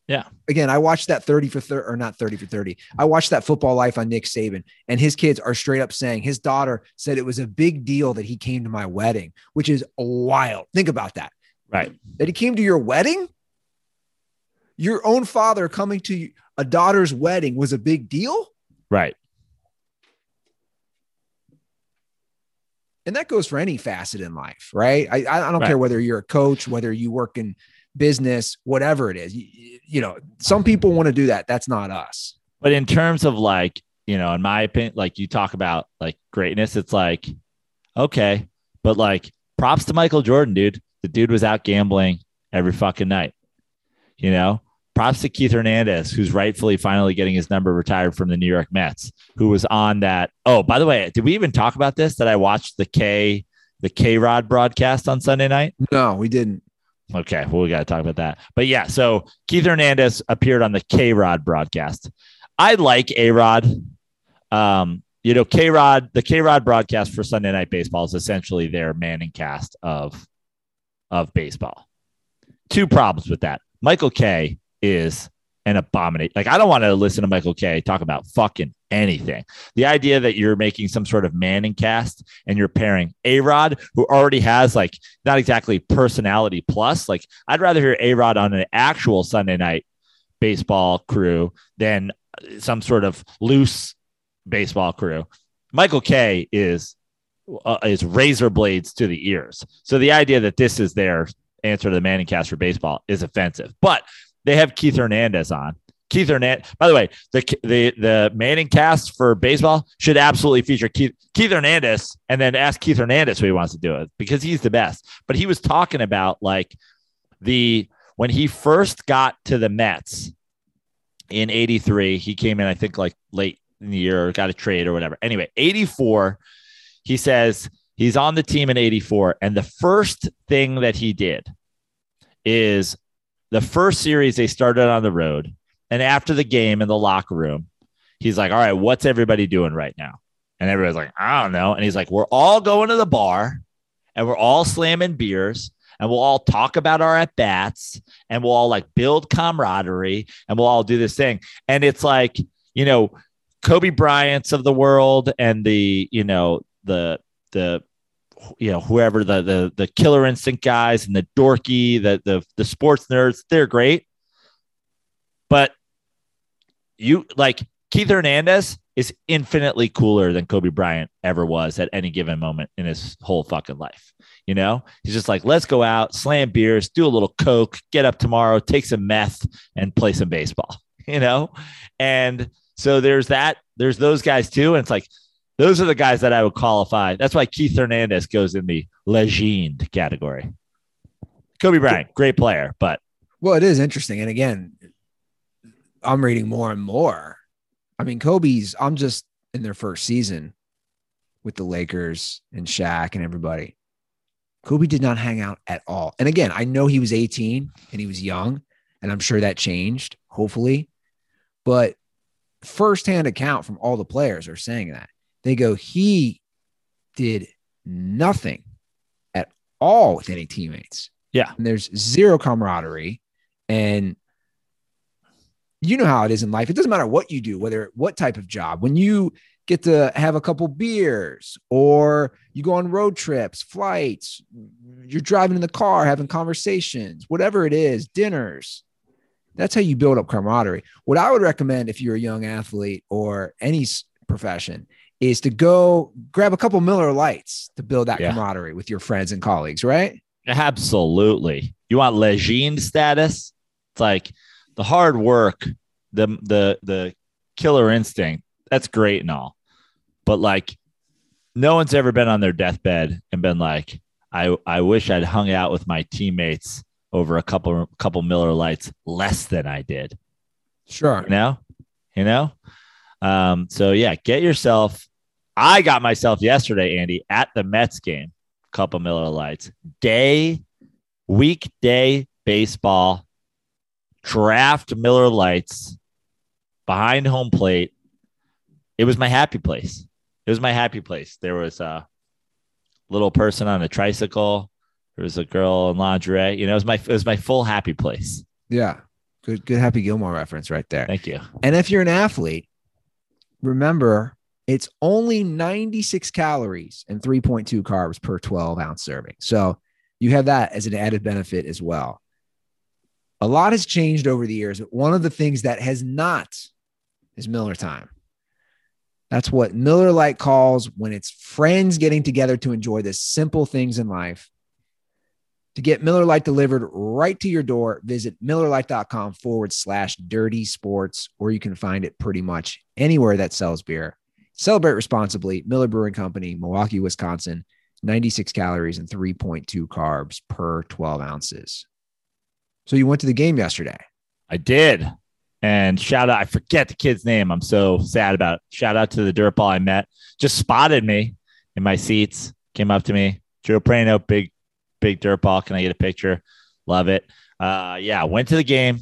Yeah. Again, I watched that 30 for 30 or not 30 for 30. I watched that football life on Nick Saban, and his kids are straight up saying his daughter said it was a big deal that he came to my wedding, which is wild. Think about that Right. that he came to your wedding? Your own father coming to a daughter's wedding was a big deal? Right. And that goes for any facet in life, right? I, I don't Right. care whether you're a coach, whether you work in business, whatever it is. You, you know, some people want to do that. That's not us. But in terms of like, you know, in my opinion, like you talk about like greatness, it's like, okay, but like props to Michael Jordan, dude. The dude was out gambling every fucking night. You know, props to Keith Hernandez, who's rightfully finally getting his number retired from the New York Mets, who was on that. Oh, by the way, did we even talk about this? That I watched the K the K Rod broadcast on Sunday night? No, we didn't. Okay, well, we got to talk about that. But yeah, so Keith Hernandez appeared on the K Rod broadcast. I like A Rod. Um, you know, K Rod, the K Rod broadcast for Sunday Night Baseball is essentially their Manning cast of of baseball. Two problems with that. Michael Kay is an abomination. Like, I don't want to listen to Michael Kay talk about fucking anything. The idea that you're making some sort of Manning cast and you're pairing A Rod, who already has like not exactly personality plus, like, I'd rather hear A Rod on an actual Sunday night baseball crew than some sort of loose baseball crew. Michael Kay is uh, is razor blades to the ears. So the idea that this is their answer to the Manning cast for baseball is offensive. But they have Keith Hernandez on. Keith Hernandez. By the way, the the the Manning cast for baseball should absolutely feature Keith Keith Hernandez, and then ask Keith Hernandez who he wants to do it because he's the best. But he was talking about like the when he first got to the Mets in '83. He came in, I think, like late in the year, got a trade or whatever. Anyway, '84. He says he's on the team in '84, and the first thing that he did is the first series they started on the road. And after the game in the locker room, he's like, All right, what's everybody doing right now? And everybody's like, I don't know. And he's like, We're all going to the bar and we're all slamming beers and we'll all talk about our at bats and we'll all like build camaraderie and we'll all do this thing. And it's like, you know, Kobe Bryant's of the world and the, you know, the, the you know whoever the the the killer instinct guys and the dorky the the the sports nerds they're great but you like Keith Hernandez is infinitely cooler than Kobe Bryant ever was at any given moment in his whole fucking life. You know, he's just like, let's go out, slam beers, do a little coke, get up tomorrow, take some meth, and play some baseball. <laughs> You know, and so there's that. There's those guys too, and it's like those are the guys that I would qualify. That's why Keith Hernandez goes in the legend category. Kobe Bryant, great player, but well, it is interesting. And again, I'm reading more and more. I mean, Kobe's, I'm just in their first season with the Lakers and Shaq and everybody. Kobe did not hang out at all. And again, I know he was 18 and he was young, and I'm sure that changed, hopefully. But firsthand account from all the players are saying that. They go, he did nothing at all with any teammates. Yeah. And there's zero camaraderie. And you know how it is in life. It doesn't matter what you do, whether what type of job. When you get to have a couple beers or you go on road trips, flights, you're driving in the car, having conversations, whatever it is, dinners. That's how you build up camaraderie. What I would recommend if you're a young athlete or any profession is to go grab a couple Miller Lites to build that yeah. camaraderie with your friends and colleagues, right? Absolutely. You want legend status? It's like the hard work, the the the killer instinct. That's great and all, but like, no one's ever been on their deathbed and been like, "I I wish I'd hung out with my teammates over a couple couple Miller Lites less than I did." Sure. You know, you know. Um, so yeah, get yourself I got myself yesterday, Andy, at the Mets game, couple Miller Lites, day, weekday baseball, draft Miller Lites behind home plate. It was my happy place. It was my happy place. There was a little person on a tricycle. There was a girl in lingerie. You know, it was my it was my full happy place. Yeah. Good good Happy Gilmore reference right there. Thank you. And if you're an athlete, remember it's only 96 calories and 3.2 carbs per 12 ounce serving. So you have that as an added benefit as well. A lot has changed over the years. but One of the things that has not is Miller time. That's what Miller Lite calls when it's friends getting together to enjoy the simple things in life. To get Miller Lite delivered right to your door, visit MillerLite.com forward slash dirty sports, or you can find it pretty much anywhere that sells beer. Celebrate responsibly. Miller Brewing Company, Milwaukee, Wisconsin, 96 calories and 3.2 carbs per 12 ounces. So you went to the game yesterday. I did. And shout out, I forget the kid's name. I'm so sad about it. Shout out to the dirtball I met. Just spotted me in my seats, came up to me. Joe Prano, big big dirt ball. Can I get a picture? Love it. Uh, yeah, went to the game.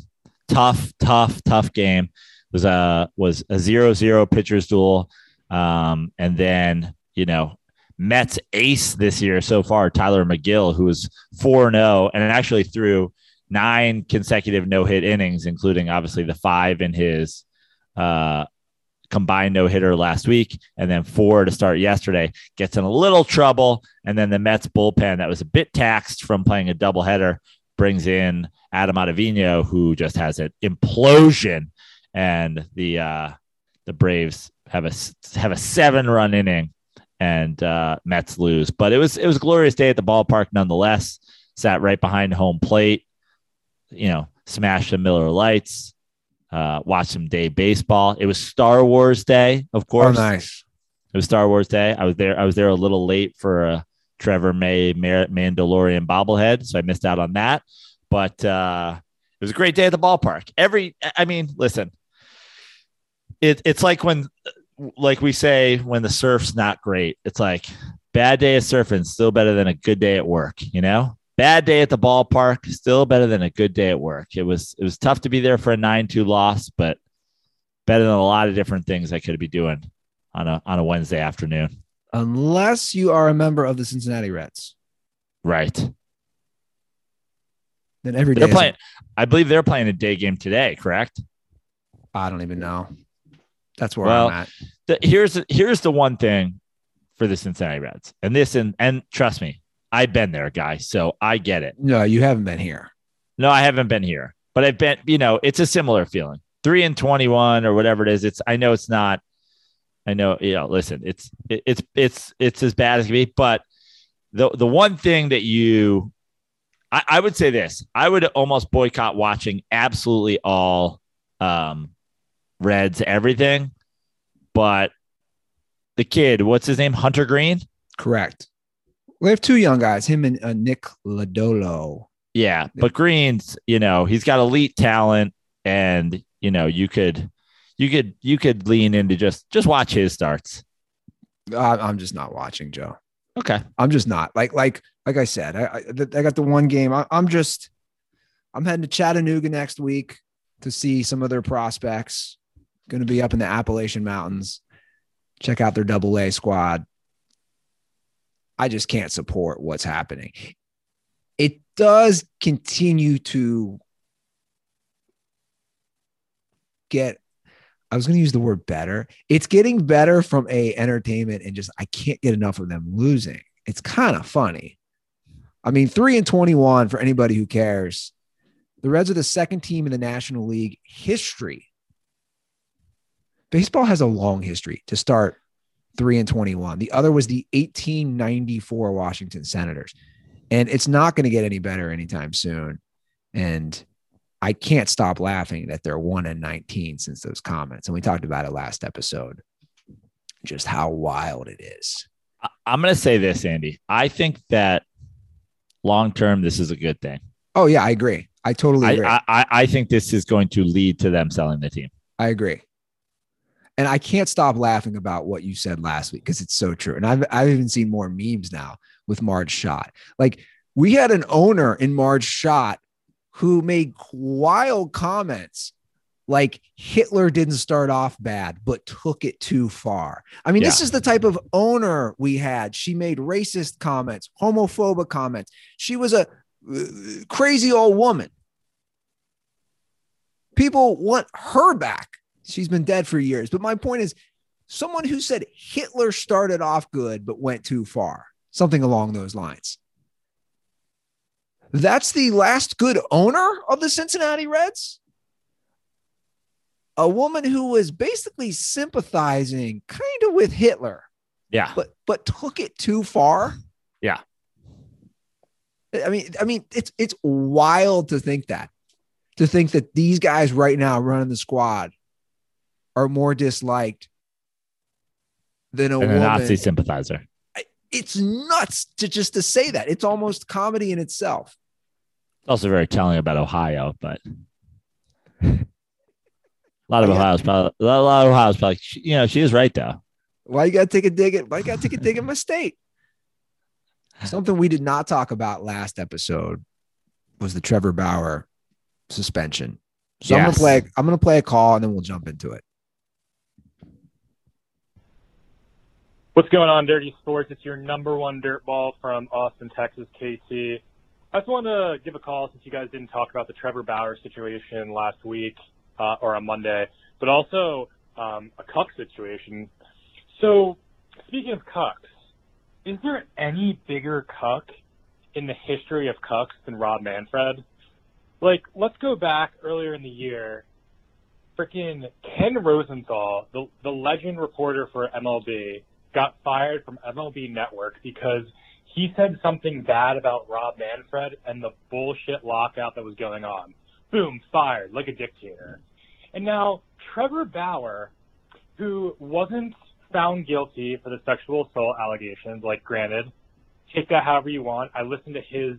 Tough, tough, tough game. It was a was a zero zero pitchers duel. Um, and then you know Mets ace this year so far, Tylor Megill, who was 4 0 and actually threw nine consecutive no hit innings, including obviously the five in his uh, combined no hitter last week, and then four to start yesterday. Gets in a little trouble, and then the Mets bullpen that was a bit taxed from playing a doubleheader brings in Adam Ottavino, who just has an implosion, and the uh, the Braves have a have a seven run inning, and uh, Mets lose. But it was it was a glorious day at the ballpark nonetheless. Sat right behind home plate, you know, smashed the Miller Lites, uh, watch some day baseball. It was Star Wars Day, of course. Oh, nice. It was Star Wars Day. I was there. I was there a little late for a Trevor May Mandalorian bobblehead, so I missed out on that. But uh, it was a great day at the ballpark. Every, I mean, listen, it, it's like when, like we say, when the surf's not great. It's like bad day of surfing, still better than a good day at work. You know, bad day at the ballpark, still better than a good day at work. It was it was tough to be there for a nine two loss, but better than a lot of different things I could be doing on a on a Wednesday afternoon. Unless you are a member of the Cincinnati Reds, right? Then every day they're playing. I believe they're playing a day game today. Correct? I don't even know. That's where well, I'm at. The, here's here's the one thing for the Cincinnati Reds, and this and and trust me, I've been there, guy. So I get it. No, you haven't been here. No, I haven't been here, but I've been, you know, it's a similar feeling. Three and 21 or whatever it is. It's, I know it's not, I know, you know, listen, it's, it, it's, it's, it's as bad as it can be. But the, the one thing that you, I, I would say this, I would almost boycott watching absolutely all um, Reds, everything. But the kid, what's his name? Hunter Greene? Correct. We have two young guys, him and uh, Nick Lodolo. Yeah, but Greene's, you know, he's got elite talent, and you know, you could, you could, you could lean into just just watch his starts. I'm just not watching Joe. Okay, I'm just not like like like I said. I I, I got the one game. I, I'm just I'm heading to Chattanooga next week to see some of their prospects. Going to be up in the Appalachian Mountains. Check out their double A squad. I just can't support what's happening. It does continue to get I was going to use the word better. It's getting better from a entertainment and just I can't get enough of them losing. It's kind of funny. I mean, 3 and 21 for anybody who cares. The Reds are the second team in the National League history. Baseball has a long history to start 3 and 21. The other was the 1894 Washington Senators. And it's not going to get any better anytime soon. And I can't stop laughing that they're 1 and 19 since those comments. And we talked about it last episode, just how wild it is. I'm going to say this, Andy. I think that long term, this is a good thing. Oh, yeah, I agree. I totally agree. I, I, I think this is going to lead to them selling the team. I agree. And I can't stop laughing about what you said last week because it's so true. And I've I've even seen more memes now with Marge Schott. Like we had an owner in Marge Schott who made wild comments like Hitler didn't start off bad, but took it too far. I mean, yeah. this is the type of owner we had. She made racist comments, homophobic comments. She was a uh, crazy old woman. People want her back. She's been dead for years. But my point is, someone who said Hitler started off good but went too far, something along those lines. That's the last good owner of the Cincinnati Reds. A woman who was basically sympathizing kind of with Hitler. Yeah. But but took it too far. Yeah. I mean, I mean, it's it's wild to think that, to think that these guys right now running the squad are more disliked than a And a. Nazi sympathizer. It's nuts to just to say that. It's almost comedy in itself. It's also very telling about Ohio, but <laughs> a lot of Yeah. Ohio's probably a lot of Ohio's probably you know she is right though. Why you gotta take a dig at why you gotta take a dig at my state? Something we did not talk about last episode was the Trevor Bauer suspension. So I'm gonna play I'm gonna play a call and then we'll jump into it. What's going on, Dirty Sports? It's your number one dirt ball from Austin, Texas, KT. I just wanted to give a call since you guys didn't talk about the Trevor Bauer situation last week uh, or on Monday, but also um, a cuck situation. So, speaking of cucks, is there any bigger cuck in the history of cucks than Rob Manfred? Like, let's go back earlier in the year. Freaking Ken Rosenthal, the, the legend reporter for MLB, got fired from MLB Network because he said something bad about Rob Manfred and the bullshit lockout that was going on. Boom, fired like a dictator. And now Trevor Bauer, who wasn't found guilty for the sexual assault allegations, like granted, take that however you want. I listened to his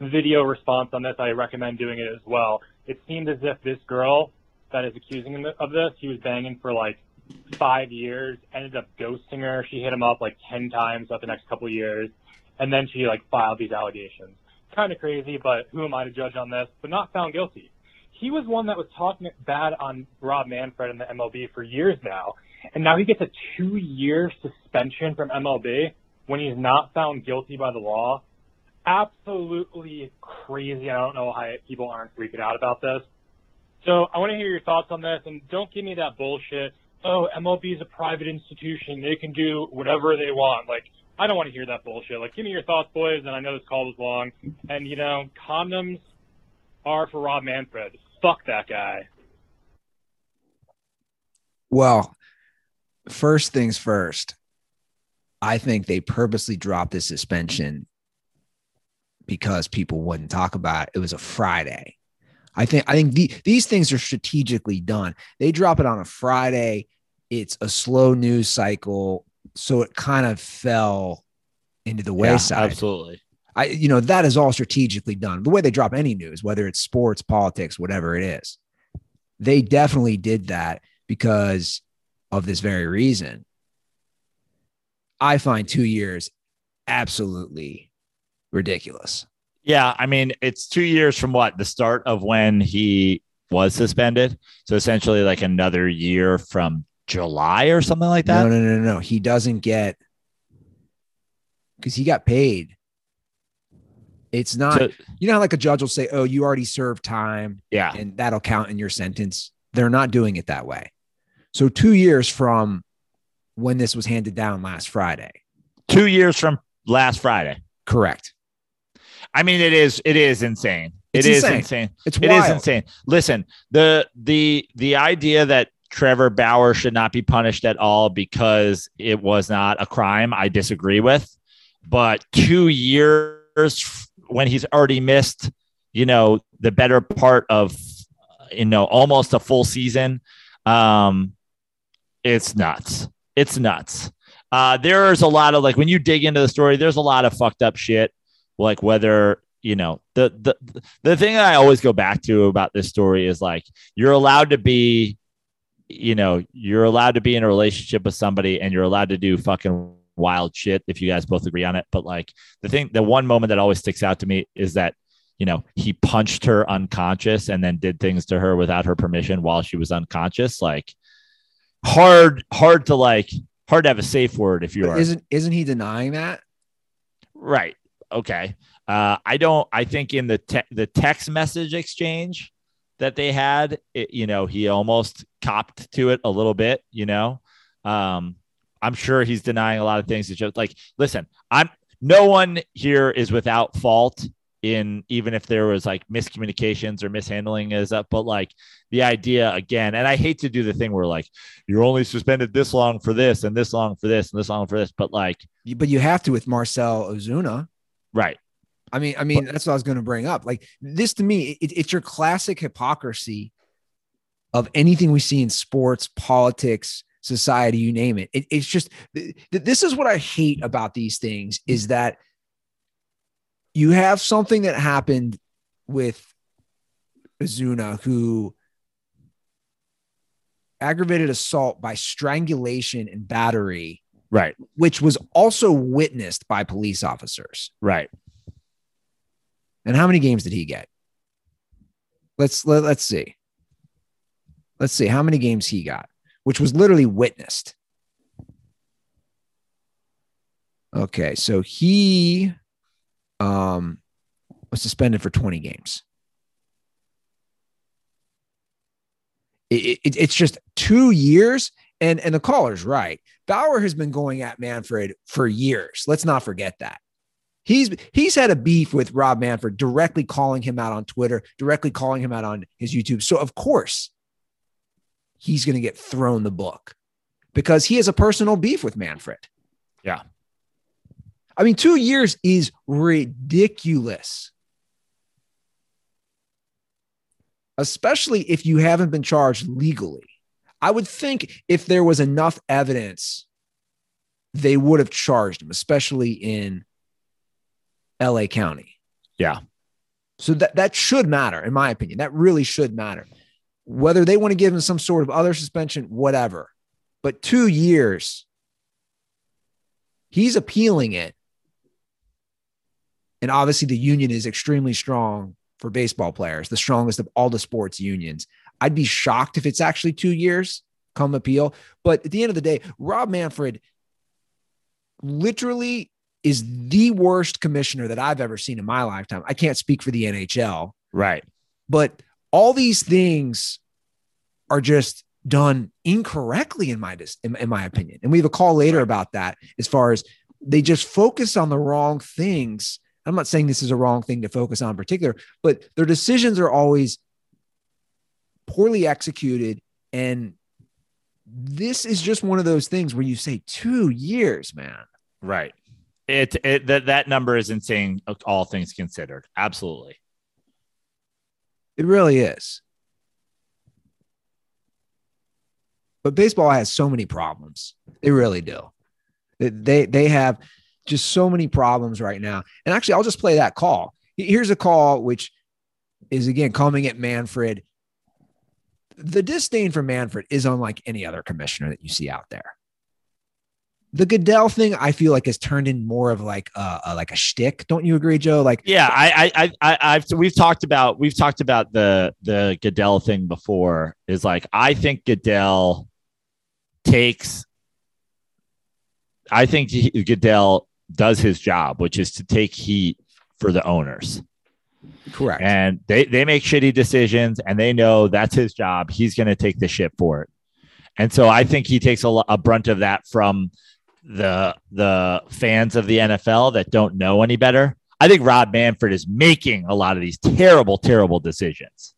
video response on this. I recommend doing it as well. It seemed as if this girl that is accusing him of this, he was banging for like five years, ended up ghosting her. She hit him up like 10 times throughout the next couple years. And then she like filed these allegations. Kind of crazy, but who am I to judge on this? But not found guilty. He was one that was talking bad on Rob Manfred in the MLB for years now. And now he gets a two year suspension from MLB when he's not found guilty by the law. Absolutely crazy. I don't know how people aren't freaking out about this. So I want to hear your thoughts on this, and don't give me that bullshit. Oh, MLB is a private institution; they can do whatever they want. Like, I don't want to hear that bullshit. Like, give me your thoughts, boys. And I know this call was long, and you know, condoms are for Rob Manfred. Fuck that guy. Well, first things first, I think they purposely dropped the suspension because people wouldn't talk about it. It was a Friday. I think I think the, these things are strategically done. They drop it on a Friday. It's a slow news cycle, so it kind of fell into the wayside. absolutely. I, you know, that is all strategically done. The way they drop any news, whether it's sports, politics, whatever it is, they definitely did that because of this very reason. I find two years absolutely ridiculous. Yeah, I mean, it's two years from what the start of when he was suspended. So essentially, like another year from July or something like that. No, no, no, no. He doesn't get because he got paid. It's not, So- you know, how like a judge will say, "Oh, you already served time." yeah, and that'll count in your sentence. They're not doing it that way. So two years from when this was handed down last Friday. two years from last Friday. Correct. I mean, it is it is insane. It's It is insane. insane. It's It is insane. Listen, the the the idea that Trevor Bauer should not be punished at all because it was not a crime, I disagree with. But two years when he's already missed, you know, the better part of you know almost a full season, um, it's nuts. It's nuts. Uh, there's a lot of like when you dig into the story, there's a lot of fucked up shit like whether you know the the the thing that I always go back to about this story is like you're allowed to be you know you're allowed to be in a relationship with somebody and you're allowed to do fucking wild shit if you guys both agree on it but like the thing the one moment that always sticks out to me is that you know he punched her unconscious and then did things to her without her permission while she was unconscious like hard hard to like hard to have a safe word if you But are isn't isn't he denying that? Right. Okay. Uh, I don't. I think in the te- the text message exchange that they had, it, you know, he almost copped to it a little bit. You know, um, I'm sure he's denying a lot of things. It's just like, listen, I'm no one here is without fault in even if there was like miscommunications or mishandling is up, but like the idea again, and I hate to do the thing where like you're only suspended this long for this and this long for this and this long for this, but like But you have to with Marcel Ozuna. Right. I mean, I mean, but, that's what I was going to bring up. Like this to me, it, it's your classic hypocrisy of anything we see in sports, politics, society, you name it. it it's just this is what I hate about these things is that you have something that happened with Ozuna who aggravated assault by strangulation and battery right. Which was also witnessed by police officers. Right. And how many games did he get? Let's let, let's see. Let's see how many games he got which was literally witnessed. Okay so he um was suspended for 20 games. It, it, it's just two years and and the caller's right bauer has been going at manfred for years. Let's not forget that. He's he's had a beef with rob manfred directly calling him out on twitter directly calling him out on his youtube. So of course he's going to get thrown the book because he has a personal beef with manfred. Yeah. I mean two years is ridiculous. Especially if you haven't been charged legally. I would think if there was enough evidence, they would have charged him, especially in LA County. Yeah. So that, that should matter, in my opinion. That really should matter. Whether they want to give him some sort of other suspension, whatever. But two years, he's appealing it. And obviously, the union is extremely strong for baseball players, the strongest of all the sports unions. I'd be shocked if it's actually two years come appeal. But at the end of the day, Rob Manfred literally is the worst commissioner that I've ever seen in my lifetime. I can't speak for the NHL. Right. But all these things are just done incorrectly in my in, in my opinion. And we have a call later about that as far as they just focus on the wrong things I'm not saying this is a wrong thing to focus on in particular, but their decisions are always poorly executed. And this is just one of those things where you say two years, man. Right. It, it that that number is insane, all things considered. Absolutely. It really is. But baseball has so many problems. They really do. They they have just so many problems right now. And actually, I'll just play that call. Here's a call which is again coming at Manfred. The disdain for Manfred is unlike any other commissioner that you see out there. The Goodell thing, I feel like, has turned in more of like a, a like a shtick. Don't you agree, Joe? Like, yeah, I, I, I, I've we've talked about we've talked about the the Goodell thing before. Is like I think Goodell takes. I think Goodell does his job, which is to take heat for the owners. Correct. And they, they make shitty decisions and they know that's his job. He's going to take the shit for it. And so I think he takes a, a brunt of that from the the fans of the NFL that don't know any better. I think Rob Manfred is making a lot of these terrible, terrible decisions.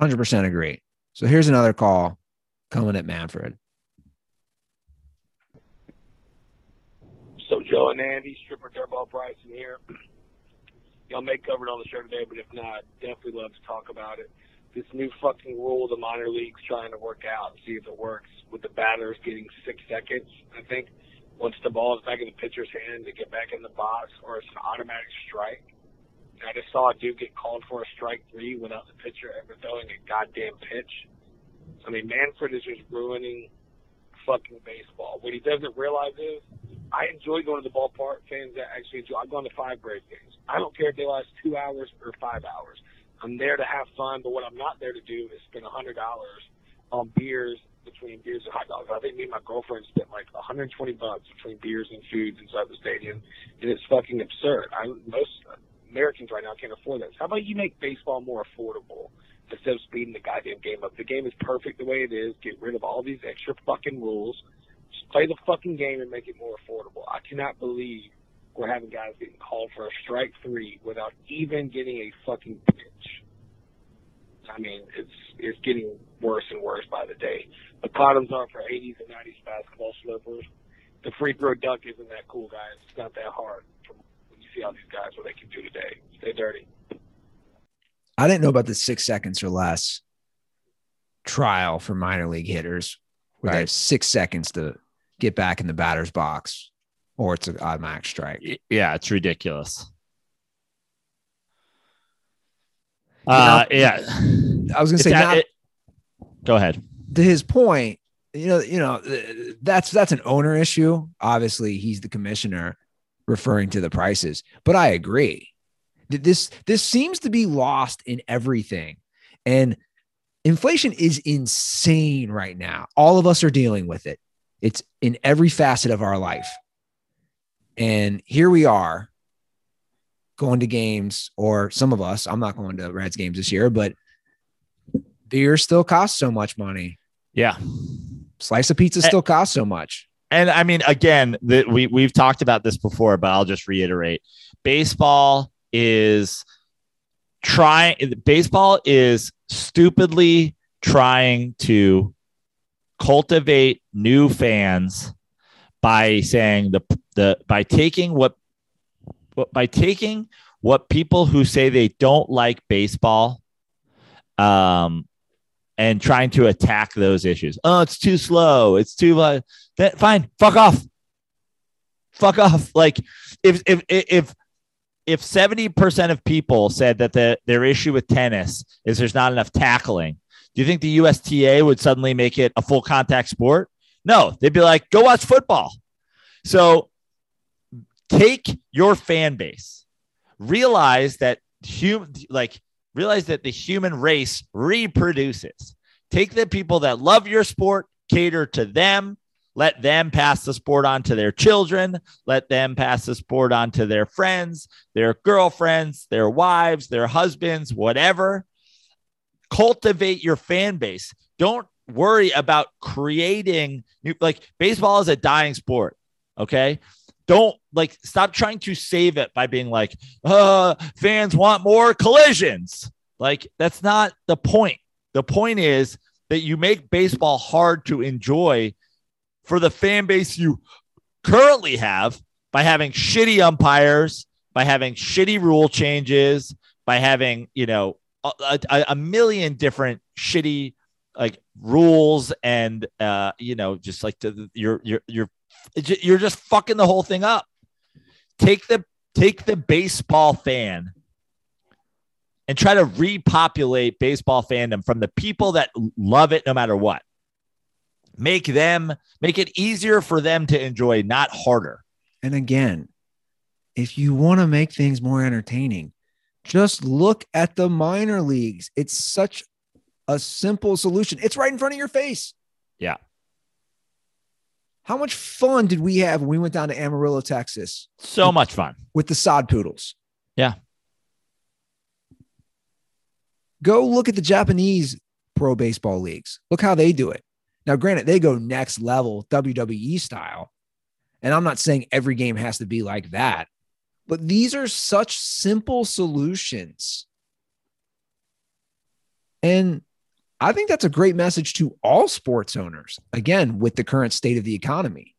100% agree. So here's another call coming at Manfred. So Joe and Andy, Stripper Dirtball Bryson here. Y'all may cover it on the show today, but if not, definitely love to talk about it. This new fucking rule the minor leagues trying to work out and see if it works with the batters getting six seconds, I think, once the ball is back in the pitcher's hand to get back in the box, or it's an automatic strike. I just saw a dude get called for a strike three without the pitcher ever throwing a goddamn pitch. I mean, Manfred is just ruining fucking baseball. What he doesn't realize is I enjoy going to the ballpark. Fans that actually enjoy. I've gone to five Brave games. I don't care if they last two hours or five hours. I'm there to have fun, but what I'm not there to do is spend a hundred dollars on beers between beers and hot dogs. I think me and my girlfriend spent like 120 bucks between beers and foods inside the stadium, and it's fucking absurd. I most Americans right now can't afford this. How about you make baseball more affordable instead of speeding the goddamn game up? The game is perfect the way it is. Get rid of all these extra fucking rules play the fucking game and make it more affordable. I cannot believe we're having guys getting called for a strike three without even getting a fucking pitch. I mean, it's it's getting worse and worse by the day. The bottoms are for 80s and 90s basketball slippers. The free throw dunk isn't that cool, guys. It's not that hard. From when you see how these guys what they can do today. Stay dirty. I didn't know about the six seconds or less trial for minor league hitters, where they have six seconds to get back in the batter's box, or it's an automatic strike. Yeah, it's ridiculous. Uh, yeah. I was gonna say, a- not it- go ahead. to his point. You know, you know, that's that's an owner issue. Obviously, he's the commissioner, referring to the prices. But I agree. Th- This this seems to be lost in everything, and inflation is insane right now. All of us are dealing with it. It's in every facet of our life. And here we are going to games, or some of us, I'm not going to Reds games this year, but beer still costs so much money. Yeah. Slice of pizza still costs so much. And I mean, again, that we we've talked about this before, but I'll just reiterate: baseball is trying. Baseball is stupidly trying to cultivate new fans by saying the the by taking what what- by taking what people who say they don't like baseball um and trying to attack those issues. Oh, it's too slow. It's too uh, that fine. Fuck off. Fuck off. Like if if if if 70% of people said that the their issue with tennis is there's not enough tackling, do you think the USTA would suddenly make it a full contact sport? No, they'd be like, go watch football. So take your fan base, realize that human like realize that the human race reproduces. Take the people that love your sport, cater to them, let them pass the sport on to their children, let them pass the sport on to their friends, their girlfriends, their wives, their husbands, whatever. Cultivate your fan base. Don't worry about creating new, like baseball is a dying sport. Okay. Don't like stop trying to save it by being like, uh, fans want more collisions. Like that's not the point. The point is that you make baseball hard to enjoy for the fan base you currently have by having shitty umpires, by having shitty rule changes, by having, you know, a, a, a million different shitty like rules and uh you know just like the, you're you're you're you're just fucking the whole thing up take the take the baseball fan and try to repopulate baseball fandom from the people that love it no matter what. Make them make it easier for them to enjoy, not harder. And again, if you want to make things more entertaining, just look at the minor leagues. It's such a simple solution. It's right in front of your face. Yeah. How much fun did we have when we went down to Amarillo, Texas So much fun. with the sod poodles? Yeah. Go look at the Japanese pro baseball leagues. Look how they do it. Now, granted, they go next level WWE style. And I'm not saying every game has to be like that, but these are such simple solutions. And I think that's a great message to all sports owners. Again, with the current state of the economy,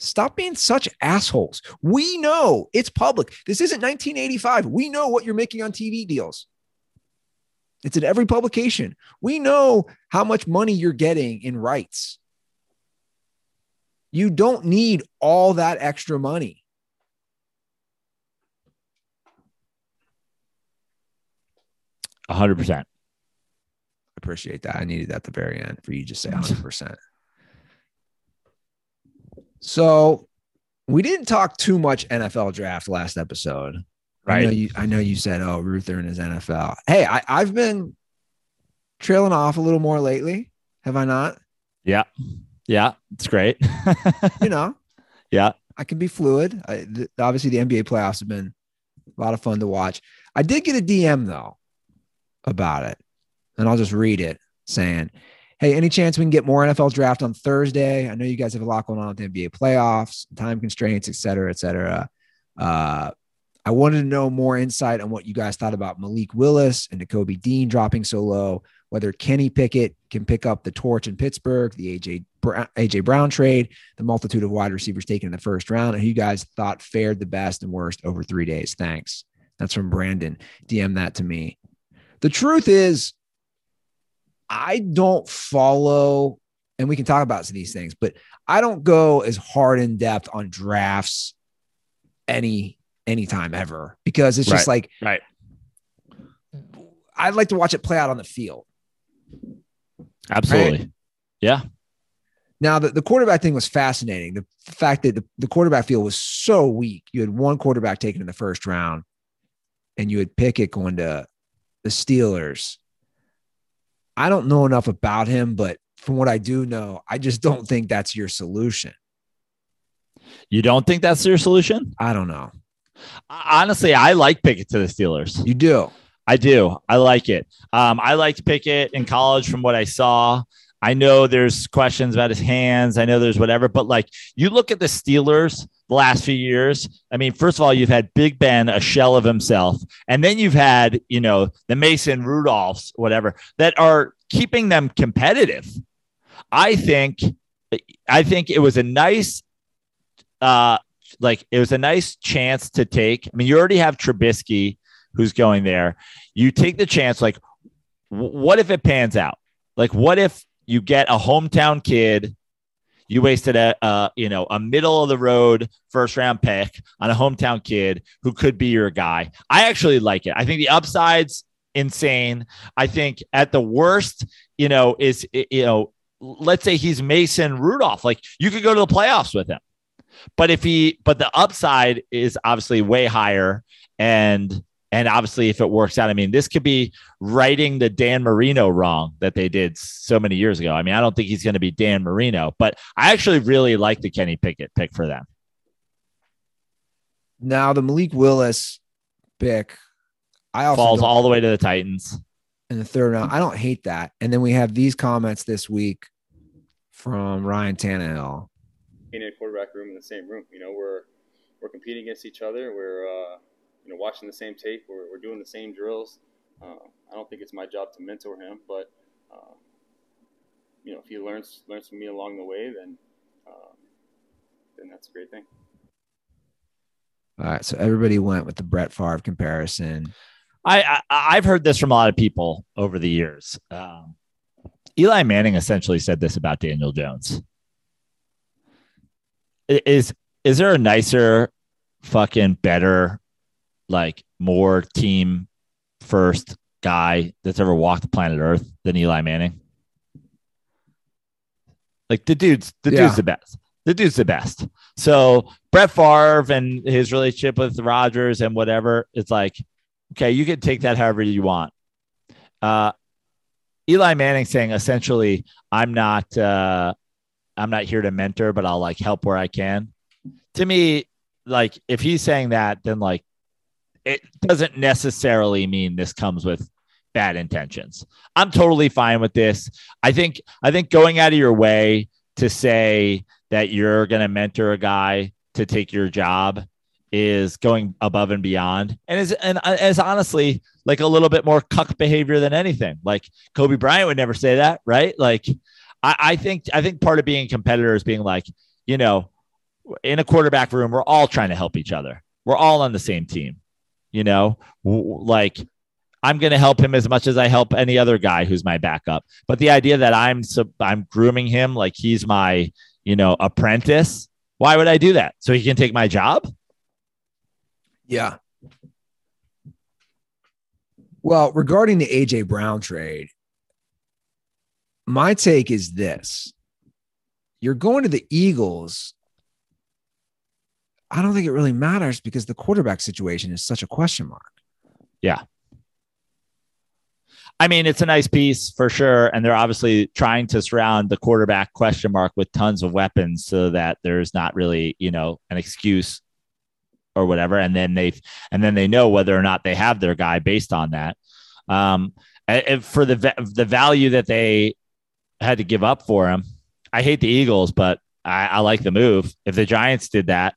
stop being such assholes. We know it's public. This isn't 1985. We know what you're making on TV deals. It's in every publication. We know how much money you're getting in rights. You don't need all that extra money. A hundred percent. Appreciate that. I needed that at the very end for you to just say 100%. so we didn't talk too much NFL draft last episode. I know you, I know you said, oh, Ruther and his NFL. Hey, I, I've been trailing off a little more lately. Have I not? Yeah. Yeah. It's great. You <laughs> know, yeah. I can be fluid. I, th- obviously, the NBA playoffs have been a lot of fun to watch. I did get a DM though about it, and I'll just read it saying, "Hey, any chance we can get more NFL draft on Thursday? I know you guys have a lot going on with the NBA playoffs, time constraints, et cetera, et cetera. Uh, I wanted to know more insight on what you guys thought about Malik Willis and Nakobe Dean dropping so low. Whether Kenny Pickett can pick up the torch in Pittsburgh, the AJ AJ Brown trade, the multitude of wide receivers taken in the first round, and who you guys thought fared the best and worst over three days. Thanks. That's from Brandon. DM that to me. The truth is, I don't follow, and we can talk about some of these things, but I don't go as hard in depth on drafts any anytime ever because it's just Right. like Right. I'd like to watch it play out on the field. Absolutely. Yeah. Now, the, the quarterback thing was fascinating. The fact that the, the quarterback field was so weak. You had one quarterback taken in the first round, and you had Pickett going to the Steelers. I don't know enough about him, but from what I do know, I just don't think that's your solution. You don't think that's your solution? I don't know. Honestly, I like Pickett to the Steelers. You do. I do. I like it. Um, I liked Pickett in college from what I saw. I know there's questions about his hands. I know there's whatever, but like you look at the Steelers the last few years. I mean, first of all, you've had Big Ben, a shell of himself, and then you've had, you know, the Mason Rudolphs, whatever, that are keeping them competitive. I think, I think it was a nice, uh, like it was a nice chance to take. I mean, you already have Trubisky who's going there. You take the chance, like, w- what if it pans out? Like, what if you get a hometown kid? You wasted a, you know, a middle of the road first round pick on a hometown kid who could be your guy. I actually like it. I think the upside's insane. I think at the worst, you know, is you know, let's say he's Mason Rudolph. Like you could go to the playoffs with him. But if he, but the upside is obviously way higher, and and obviously if it works out, I mean, this could be righting the Dan Marino wrong that they did so many years ago. I mean, I don't think he's going to be Dan Marino, but I actually really like the Kenny Pickett pick for them. Now, the Malik Willis pick, I also Falls all the way to the Titans. in the third round. I don't hate that. And then we have these comments this week from Ryan Tannehill. Being in a quarterback room in the same room. You know, we're we're competing against each other. We're uh, you know watching the same tape. We're, we're doing the same drills. Uh, I don't think it's my job to mentor him, but uh, you know, if he learns learns from me along the way, then um, then that's a great thing. All right. So everybody went with the Brett Favre comparison. I, I I've heard this from a lot of people over the years. Um, Eli Manning essentially said this about Daniel Jones. Is is there a nicer, fucking better, like more team first guy that's ever walked the planet Earth than Eli Manning? Like the dude's the Yeah. dude's the best. The dude's the best. So Brett Favre and his relationship with Rodgers and whatever, it's like okay, you can take that however you want. Uh, Eli Manning saying essentially, I'm not, uh, I'm not here to mentor, but I'll like help where I can. To me, like if he's saying that, then like it doesn't necessarily mean this comes with bad intentions. I'm totally fine with this. I think, I think going out of your way to say that you're going to mentor a guy to take your job is going above and beyond and is and uh, is honestly like a little bit more cuck behavior than anything like kobe bryant would never say that right like I, I think i think part of being a competitor is being like you know in a quarterback room we're all trying to help each other. We're all on the same team you know? Like i'm going to help him as much as i help any other guy who's my backup. But the idea that i'm i'm grooming him like he's my you know apprentice why would i do that? So he can take my job? Yeah. Well, regarding the AJ Brown trade, my take is this you're going to the Eagles. I don't think it really matters because the quarterback situation is such a question mark. Yeah. I mean, it's a nice piece for sure. And they're obviously trying to surround the quarterback question mark with tons of weapons so that there's not really, you know, an excuse or whatever. And then they and then they know whether or not they have their guy based on that. Um, for the the value that they had to give up for him, I hate the Eagles, but I, I like the move. If the Giants did that,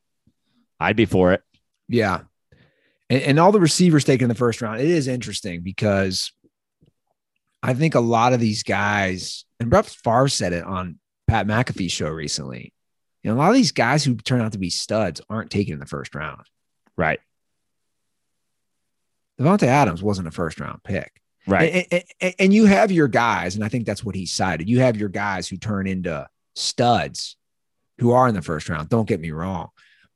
I'd be for it. Yeah. And, and all the receivers taken in the first round, it is interesting because I think a lot of these guys, and Brett Favre said it on Pat McAfee's show recently. You know, a lot of these guys who turn out to be studs aren't taken in the first round. Right. Davante Adams wasn't a first round pick. Right. And, and, and, you have your guys, and I think that's what he cited. You have your guys who turn into studs who are in the first round. Don't get me wrong.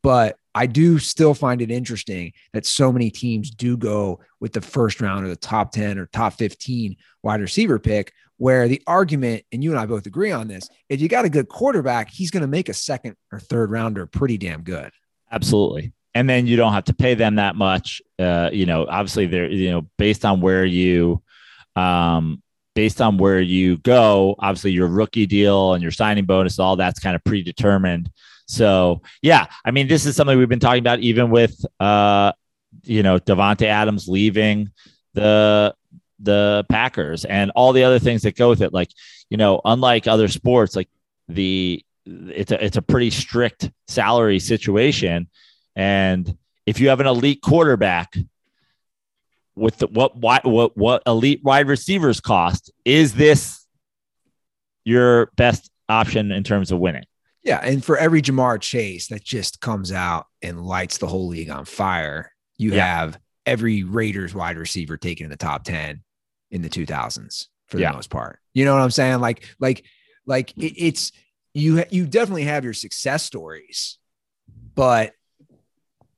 But I do still find it interesting that so many teams do go with the first round or the top 10 or top 15 wide receiver pick, where the argument, and you and I both agree on this, if you got a good quarterback, he's going to make a second or third rounder pretty damn good. Absolutely and then you don't have to pay them that much. Uh, you know, obviously they're you know based on where you, um, based on where you go. Obviously, your rookie deal and your signing bonus, all that's kind of predetermined. So yeah, I mean, this is something we've been talking about even with uh, you know Davante Adams leaving the the Packers and all the other things that go with it. Like you know, unlike other sports, like the it's a it's a pretty strict salary situation and if you have an elite quarterback with the, what, what, what, what elite wide receivers cost, is this your best option in terms of winning? Yeah. And for every Ja'Marr Chase that just comes out and lights the whole league on fire, you yeah. have every Raiders wide receiver taken in the top 10 in the 2000s for the yeah. most part. You know what I'm saying? Like, like, like it, it's you, you definitely have your success stories, but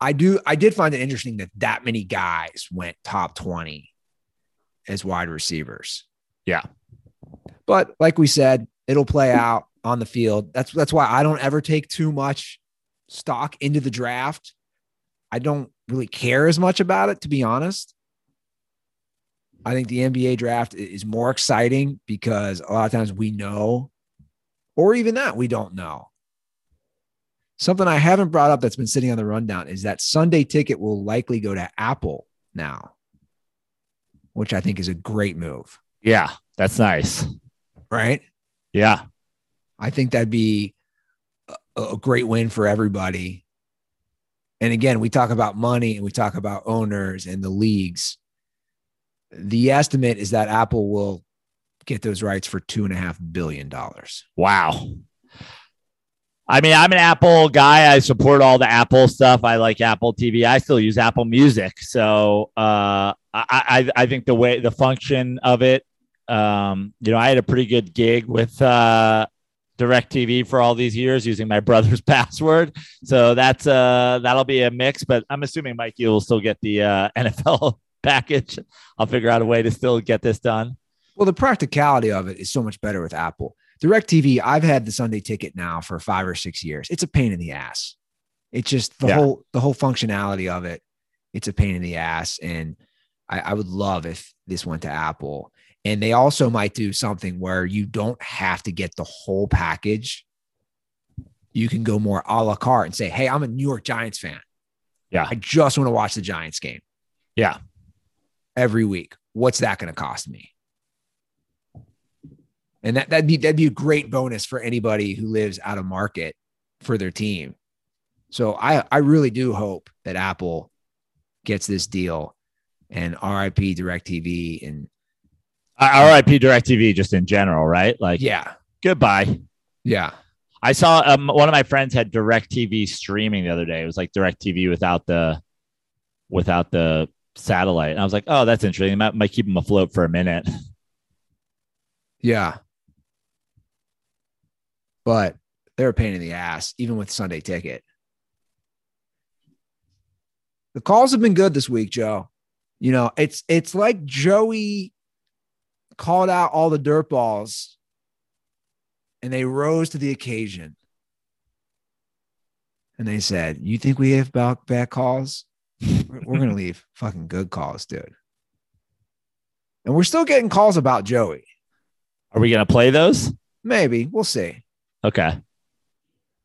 I do. I did find it interesting that that many guys went top twenty as wide receivers. Yeah, but like we said, it'll play out on the field. That's that's why I don't ever take too much stock into the draft. I don't really care as much about it, to be honest. I think the NBA draft is more exciting because a lot of times we know, or even that we don't know. Something I haven't brought up that's been sitting on the rundown is that Sunday ticket will likely go to Apple now, which I think is a great move. Yeah, that's nice. Right? Yeah. I think that'd be a, a great win for everybody. And again, we talk about money and we talk about owners and the leagues. The estimate is that Apple will get those rights for two and a half billion dollars. Wow. I mean, I'm an Apple guy. I support all the Apple stuff. I like Apple TV. I still use Apple Music. So uh, I, I, I think the way the function of it, um, you know, I had a pretty good gig with uh, DirecTV for all these years using my <laughs> brother's password. So that's uh, that'll be a mix. But I'm assuming Mike, you'll still get the uh, <laughs> NFL package. I'll figure out a way to still get this done. Well, the practicality of it is so much better with Apple. DirecTV, I've had the Sunday ticket now for five or six years. It's a pain in the ass. It's just the yeah. whole the whole functionality of it. It's a pain in the ass, and I, I would love if this went to Apple. And they also might do something where you don't have to get the whole package. You can go more a la carte and say, "Hey, I'm a New York Giants fan. Yeah, I just want to watch the Giants game. Yeah, every week. What's that going to cost me? And that, that'd be that'd be a great bonus for anybody who lives out of market for their team. So I I really do hope that Apple gets this deal and RIP DirecTV and uh, RIP DirecTV just in general, right? Like yeah. Goodbye. Yeah. I saw um, one of my friends had DirecTV streaming the other day. It was like DirecTV without the without the satellite. And I was like, "Oh, that's interesting. It might, might keep them afloat for a minute." Yeah but they're a pain in the ass, even with Sunday ticket. The calls have been good this week, Joe. You know, it's it's like Joey called out all the dirt balls and they rose to the occasion. And they said, You think we have bad, calls? we're, we're going to leave fucking good calls, dude. And we're still getting calls about Joey. Are we going to play those? Maybe. We'll see. Okay.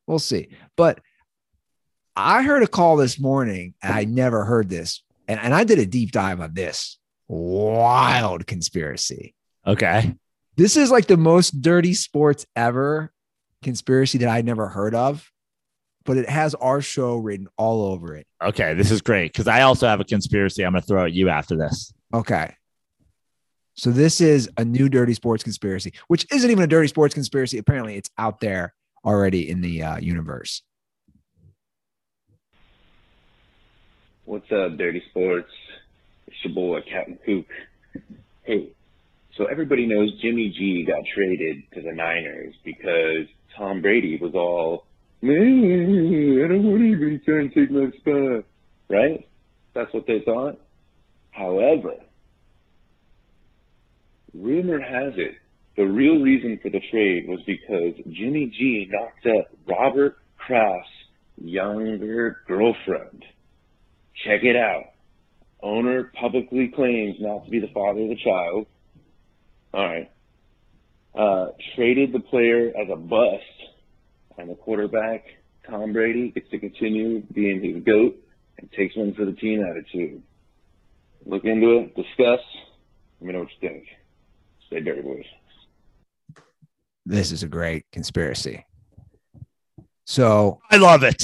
We'll see. But I heard a call this morning, and I never heard this. And, and I did a deep dive on this wild conspiracy. Okay. This is like the most dirty sports ever conspiracy that I never heard of, but it has our show written all over it. Okay. This is great because I also have a conspiracy I'm going to throw at you after this. Okay. So this is a new dirty sports conspiracy, which isn't even a dirty sports conspiracy. Apparently, it's out there already in the uh, universe. What's up, Dirty Sports? It's your boy, Captain Kook. Hey, so everybody knows Jimmy G got traded to the Niners because Tom Brady was all, man, I don't want anybody trying to take my spot. Right? That's what they thought. However, rumor has it the real reason for the trade was because Jimmy G knocked up Robert Kraft's younger girlfriend. Check it out. Owner publicly claims not to be the father of the child. All right. Uh, traded the player as a bust, and the quarterback, Tom Brady, gets to continue being his GOAT and takes one for the team attitude. Look into it, discuss. Let me know what you think. Stay dirty, boys. This is a great conspiracy. So I love it.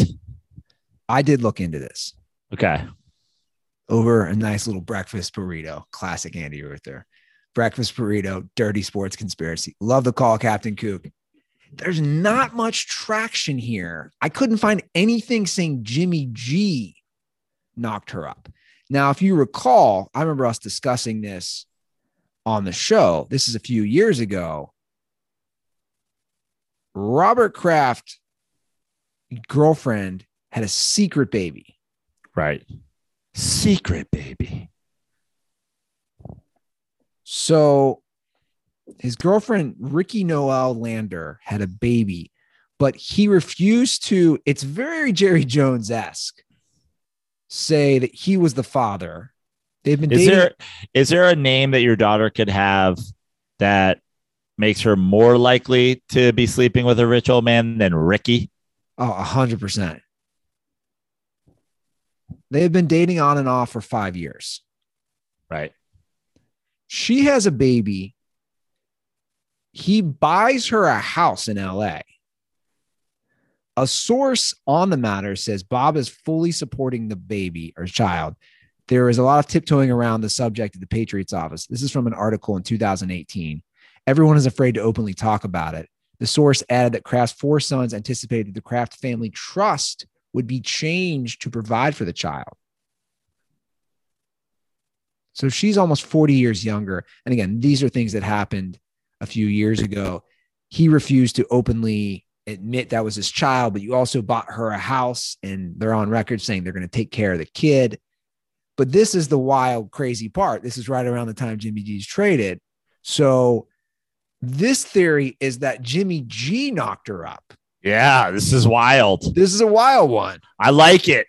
I did look into this Okay. over a nice little breakfast burrito. Classic Andy Ruther. Breakfast burrito, dirty sports conspiracy. Love the call, Captain Kook. There's not much traction here. I couldn't find anything saying Jimmy G knocked her up. Now, if you recall, I remember us discussing this on the show. This is a few years ago. Robert Kraft girlfriend had a secret baby. Right. Secret baby. So his girlfriend, Ricki Noel Lander, had a baby, but he refused to, it's very Jerry Jones esque, say that he was the father. They've been Is dating. there is there a name that your daughter could have that makes her more likely to be sleeping with a rich old man than Ricki? Oh, a hundred percent. They have been dating on and off for five years. Right. She has a baby. He buys her a house in LA. A source on the matter says Bob is fully supporting the baby or child. There is a lot of tiptoeing around the subject at the Patriots office. This is from an article in 2018. Everyone is afraid to openly talk about it. The source added that Kraft's four sons anticipated that the Kraft family trust would be changed to provide for the child. So she's almost 40 years younger. And again, these are things that happened a few years ago. He refused to openly admit that was his child, but you also bought her a house and they're on record saying they're going to take care of the kid. But this is the wild, crazy part. This is right around the time Jimmy G's traded. So this theory is that Jimmy G knocked her up. Yeah, this is wild. This is a wild one. I like it.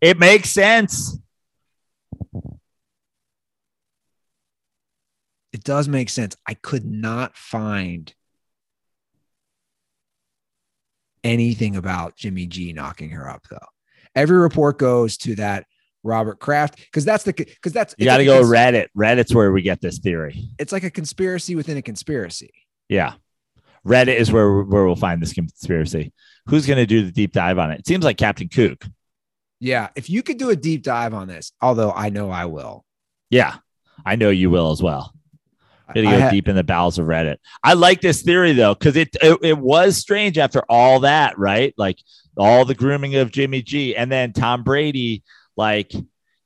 It makes sense. It does make sense. I could not find anything about Jimmy G knocking her up, though. Every report goes to that Robert Kraft because that's the because that's You got to like go cons- Reddit. Reddit's where we get this theory. It's like a conspiracy within a conspiracy. Yeah. Reddit is where where we'll find this conspiracy. Who's going to do the deep dive on it? It seems like Captain Kook. Yeah, if you could do a deep dive on this, although I know I will. Yeah, I know you will as well. Gonna go ha- deep in the bowels of Reddit. I like this theory though, because it, it it was strange after all that, right? Like all the grooming of Jimmy G, and then Tom Brady, like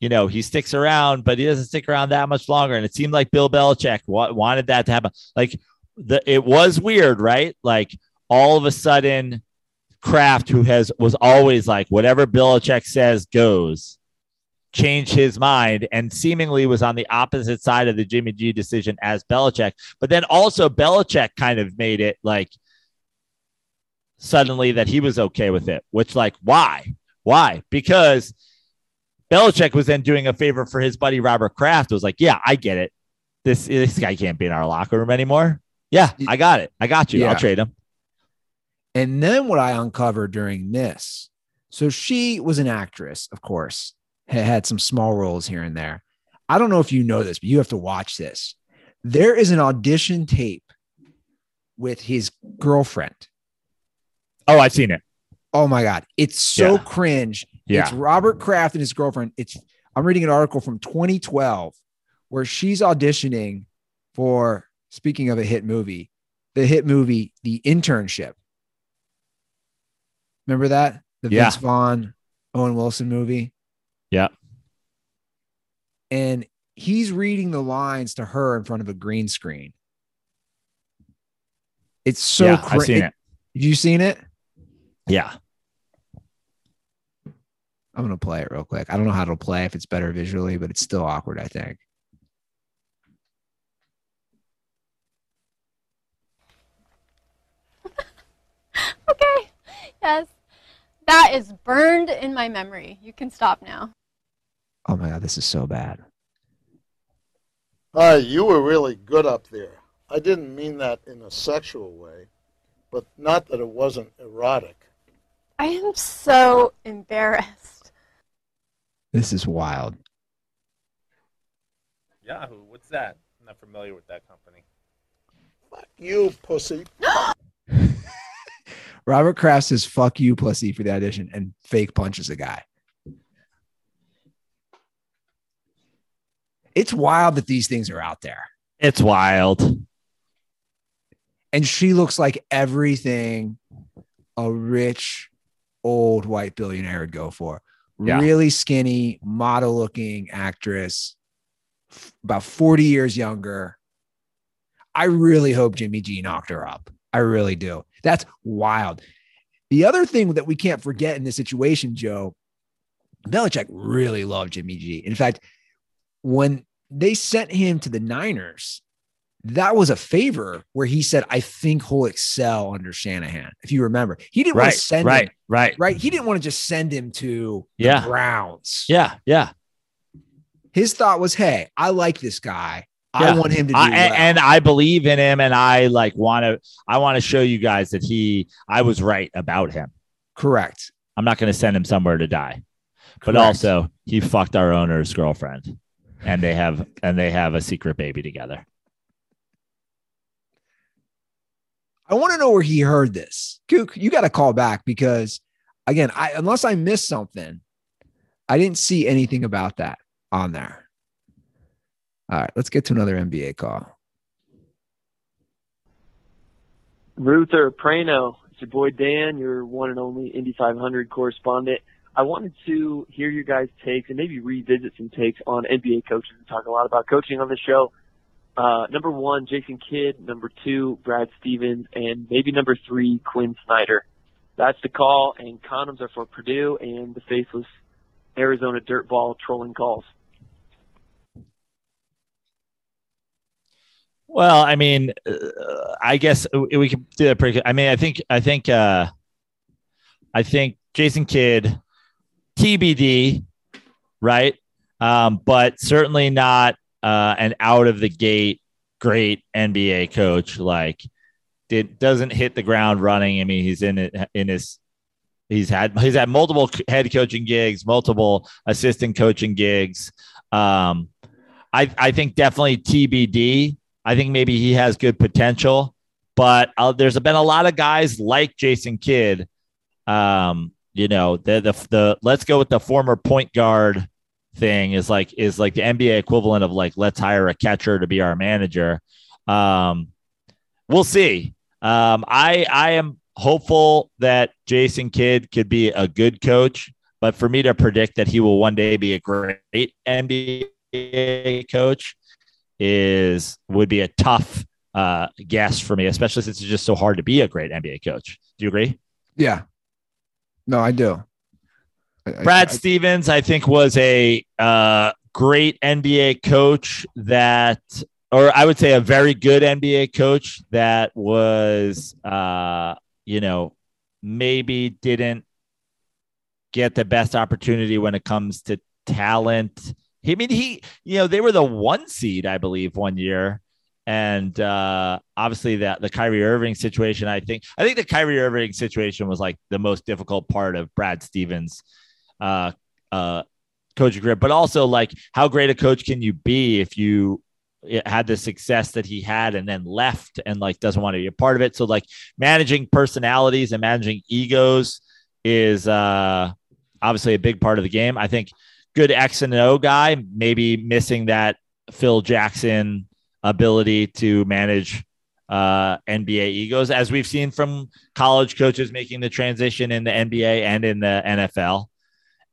you know, he sticks around, but he doesn't stick around that much longer. And it seemed like Bill Belichick wa- wanted that to happen. Like the it was weird, right? Like all of a sudden, Kraft, who has was always like whatever Belichick says goes, changed his mind and seemingly was on the opposite side of the Jimmy G decision as Belichick. But then also Belichick kind of made it like suddenly that he was okay with it, which like why? Why? Because Belichick was then doing a favor for his buddy Robert Kraft. Was like, yeah, I get it. This this guy can't be in our locker room anymore. Yeah, I got it. I got you. Yeah. I'll trade him. And then what I uncovered during this, so she was an actress, of course, had some small roles here and there. I don't know if you know this, but you have to watch this. There is an audition tape with his girlfriend. Oh, I've seen it. Oh my God. It's so Yeah. cringe. Yeah. It's Robert Kraft and his girlfriend. It's I'm reading an article from 2012 where she's auditioning for, speaking of a hit movie, the hit movie, The Internship. Remember that? The Yeah. Vince Vaughn, Owen Wilson movie. Yeah. And he's reading the lines to her in front of a green screen. It's so yeah, cra- I've. You seen it? Yeah. I'm gonna play it real quick. I don't know how to play if it's better visually, but it's still awkward. I think. <laughs> Okay. Yes. That is burned in my memory. You can stop now. Oh my god, this is so bad. Hi, you were really good up there. I didn't mean that in a sexual way, but not that it wasn't erotic. I am so embarrassed. This is wild. Yahoo, what's that? I'm not familiar with that company. Fuck you, pussy. <gasps> <laughs> Robert Kraft says "fuck you, pussy" for the audition and fake punches a guy. It's wild that these things are out there. It's wild. And she looks like everything a rich old white billionaire would go for. Yeah. Really skinny, model looking actress, f- about 40 years younger. I really hope Jimmy G knocked her up. I really do. That's wild. The other thing that we can't forget in this situation, Joe, Belichick really loved Jimmy G. In fact, when they sent him to the Niners, that was a favor where he said, I think he'll excel under Shanahan. If you remember, he didn't want to send Right. him, Right. right? He didn't want to just send him to the Yeah. Browns. Yeah. Yeah. His thought was, Hey, I like this guy. I want him to do I, well. and, and I believe in him, and I like want to. I want to show you guys that he. I was right about him. Correct. I'm not going to send him somewhere to die, but Correct. also he fucked our owner's girlfriend, and they have and they have a secret baby together. I want to know where he heard this. Kook, you got to call back because, again, I unless I missed something, I didn't see anything about that on there. All right, let's get to another NBA call. Ruther Prano, it's your boy Dan, your one and only Indy 500 correspondent. I wanted to hear your guys' takes and maybe revisit some takes on NBA coaches. We talk a lot about coaching on the show. Uh, number one, Jason Kidd. Number two, Brad Stevens. And maybe number three, Quin Snyder. That's the call, and condoms are for Purdue and the faceless Arizona dirtball trolling calls. Well, I mean, uh, I guess we can do that pretty. I mean, I think, I think, uh, I think Jason Kidd, TBD, right? Um, but certainly not uh, an out of the gate great NBA coach. Like, it doesn't hit the ground running. I mean, he's in it in his. He's had he's had multiple head coaching gigs, multiple assistant coaching gigs. Um, I I think definitely TBD. I think maybe he has good potential, but uh, there's been a lot of guys like Jason Kidd. Um, you know, the, the the let's go with the former point guard thing is like is like the NBA equivalent of like let's hire a catcher to be our manager. Um, we'll see. Um, I I am hopeful that Jason Kidd could be a good coach, but for me to predict that he will one day be a great NBA coach is would be a tough uh, guess for me, especially since it's just so hard to be a great NBA coach. Do you agree? Yeah. No, I do. I- Brad I- Stevens, I think, was a uh, great NBA coach that, or I would say a very good NBA coach that was, uh, you know, maybe didn't get the best opportunity when it comes to talent. He, I mean, he, you know, they were the one seed, I believe, one year. And uh, obviously, that the Kyrie Irving situation, I think, I think the Kyrie Irving situation was like the most difficult part of Brad Stevens' uh, uh, coaching career, but also like how great a coach can you be if you had the success that he had and then left and like doesn't want to be a part of it. So like managing personalities and managing egos is uh, obviously a big part of the game. I think good X and O guy, maybe missing that Phil Jackson ability to manage uh, NBA egos, as we've seen from college coaches making the transition in the NBA and in the NFL.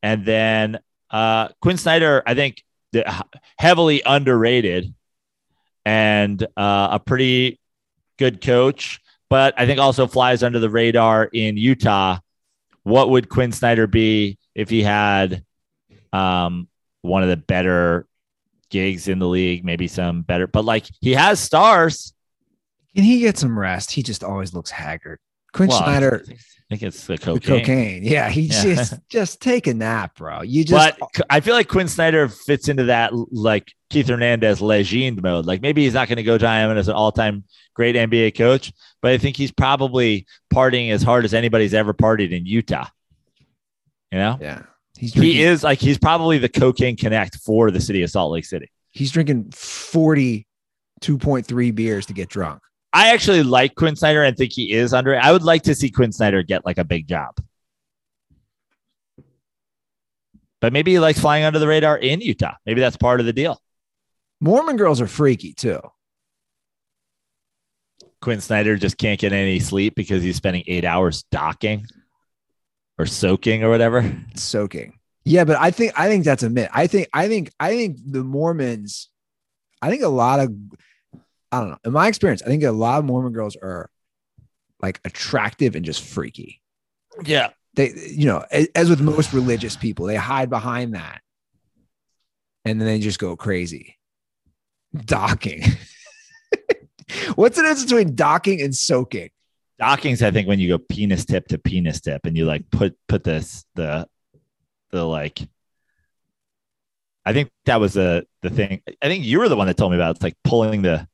And then uh, Quin Snyder, I think, heavily underrated and uh, a pretty good coach, but I think also flies under the radar in Utah. What would Quin Snyder be if he had um, one of the better gigs in the league, maybe some better, but like he has stars. Can he get some rest? He just always looks haggard. Quin Well, Schneider, I think it's the the cocaine. cocaine. Yeah, he Yeah. just <laughs> just take a nap, bro. You just but I feel like Quin Snyder fits into that like Keith Hernandez legend mode. Like maybe he's not going to go down as an all-time great NBA coach, but I think he's probably partying as hard as anybody's ever partied in Utah. You know? Yeah. He's drinking, he is like he's probably the cocaine connect for the city of Salt Lake City. he's drinking 42.3 beers to get drunk. I actually like Quin Snyder and think he is under. I would like to see Quin Snyder get like a big job. But maybe he likes flying under the radar in Utah. Maybe that's part of the deal. Mormon girls are freaky too. Quin Snyder just can't get any sleep because he's spending eight hours docking or soaking or whatever. Soaking. Yeah, but I think I think that's a myth. I think I think I think the Mormons, I think a lot of I don't know. In my experience, I think a lot of Mormon girls are like attractive and just freaky. Yeah. They, you know, as with most religious people, they hide behind that, and then they just go crazy. Docking. <laughs> What's the difference between docking and soaking? Docking's, I think, when you go penis tip to penis tip and you like put put this the the like I think that was the the thing. I think you were the one that told me about it. it's like pulling the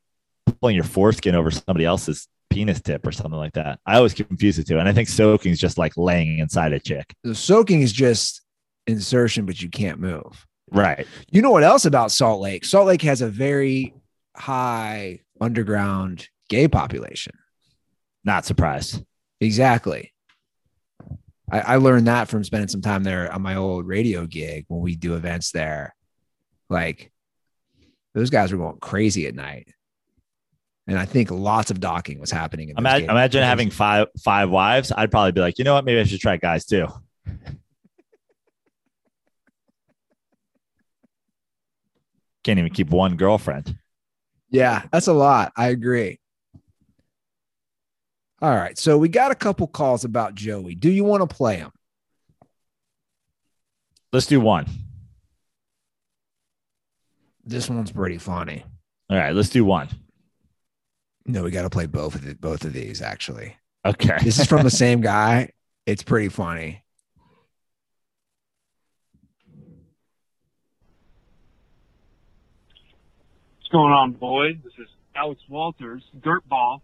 pulling your foreskin over somebody else's penis tip or something like that. I always confuse the two. And I think soaking is just like laying inside a chick. The soaking is just insertion, but you can't move. Right. You know what else about Salt Lake? Salt Lake has a very high underground gay population. Not surprised. Exactly. I, I learned that from spending some time there on my old radio gig when we do events there. Like those guys were going crazy at night. And I think lots of docking was happening. Imagine, imagine having five five wives. I'd probably be like, you know what? Maybe I should try guys too. <laughs> Can't even keep one girlfriend. Yeah, that's a lot. I agree. All right. So we got a couple calls about Joey. Do you want to play him? Let's do one. This one's pretty funny. All right, let's do one. No, we got to play both of the, both of these actually. Okay. This is from the <laughs> same guy. It's pretty funny. What's going on, boys? This is Alex Walters, Dirtball,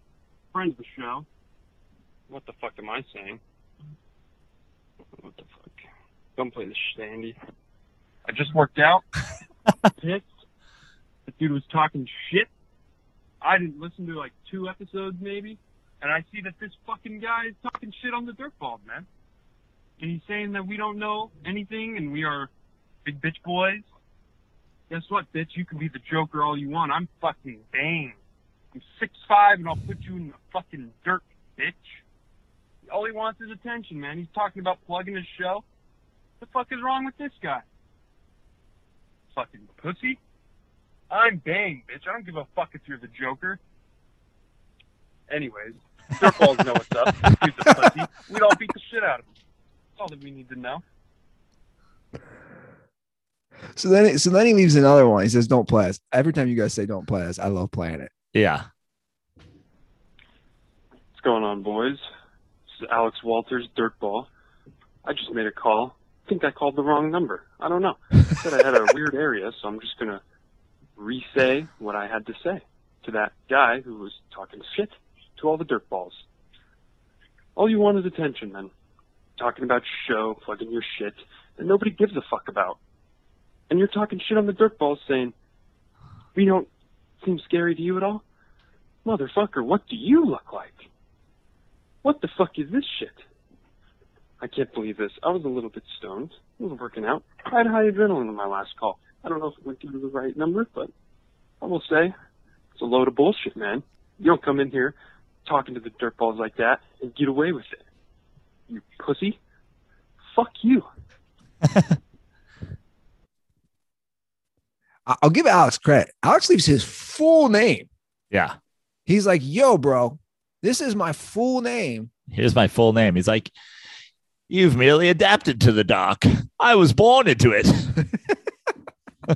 friend of the show. What the fuck am I saying? What the fuck? Don't play this shit, Andy. I just worked out. <laughs> Pissed. The dude was talking shit. I didn't listen to like two episodes maybe, and I see that this fucking guy is talking shit on the Dirtball, man. And he's saying that we don't know anything and we are big bitch boys. Guess what, bitch? You can be the Joker all you want. I'm fucking Bane. I'm six five, and I'll put you in the fucking dirt, bitch. All he wants is attention, man. He's talking about plugging his show. What the fuck is wrong with this guy? Fucking pussy. I'm Bane, bitch. I don't give a fuck if you're the Joker. Anyways, dirtballs know what's up. <laughs> He's a pussy. We'd all beat the shit out of him. That's all that we need to know. So then, so then he leaves another one. He says, "Don't play us." Every time you guys say "Don't play us," I love playing it. Yeah. What's going on, boys? This is Alex Walters, Dirtball. I just made a call. I think I called the wrong number. I don't know. I said I had a <laughs> weird area, so I'm just gonna re-say what I had to say to that guy who was talking shit to all the dirtballs. All you want is attention, man. Talking about show, plugging your shit that nobody gives a fuck about. And you're talking shit on the dirtballs saying, we don't seem scary to you at all? Motherfucker, what do you look like? What the fuck is this shit? I can't believe this. I was a little bit stoned. I was working out. I had high adrenaline on my last call. I don't know if it went through the right number, but I will say, it's a load of bullshit, man. You don't come in here talking to the dirtballs like that and get away with it. You pussy. Fuck you. <laughs> I- I'll give Alex credit. Alex leaves his full name. Yeah. He's like, yo, bro, this is my full name. Here's my full name. He's like, You've merely adapted to the dark. I was born into it. <laughs> <laughs>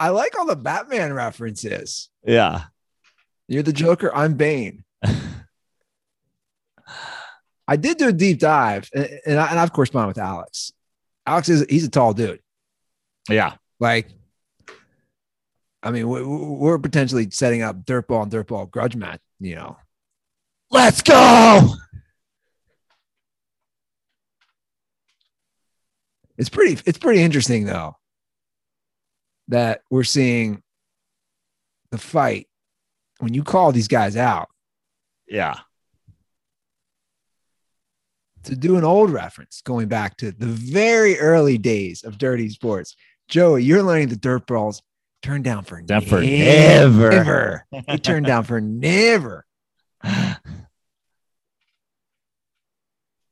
I like all the Batman references. yeah. You're the Joker. I'm Bane. I did do a deep dive, and, and, I, and I've corresponded with Alex. Alex is he's a tall dude. Yeah. Like, I mean, we- we- we're potentially setting up dirtball and dirtball grudge match. You know, Let's go. It's pretty it's pretty interesting though that we're seeing the fight when you call these guys out Yeah. to do an old reference going back to the very early days of dirty sports joey you're learning the dirt balls turn down for Down for never never. they turn down for never <laughs>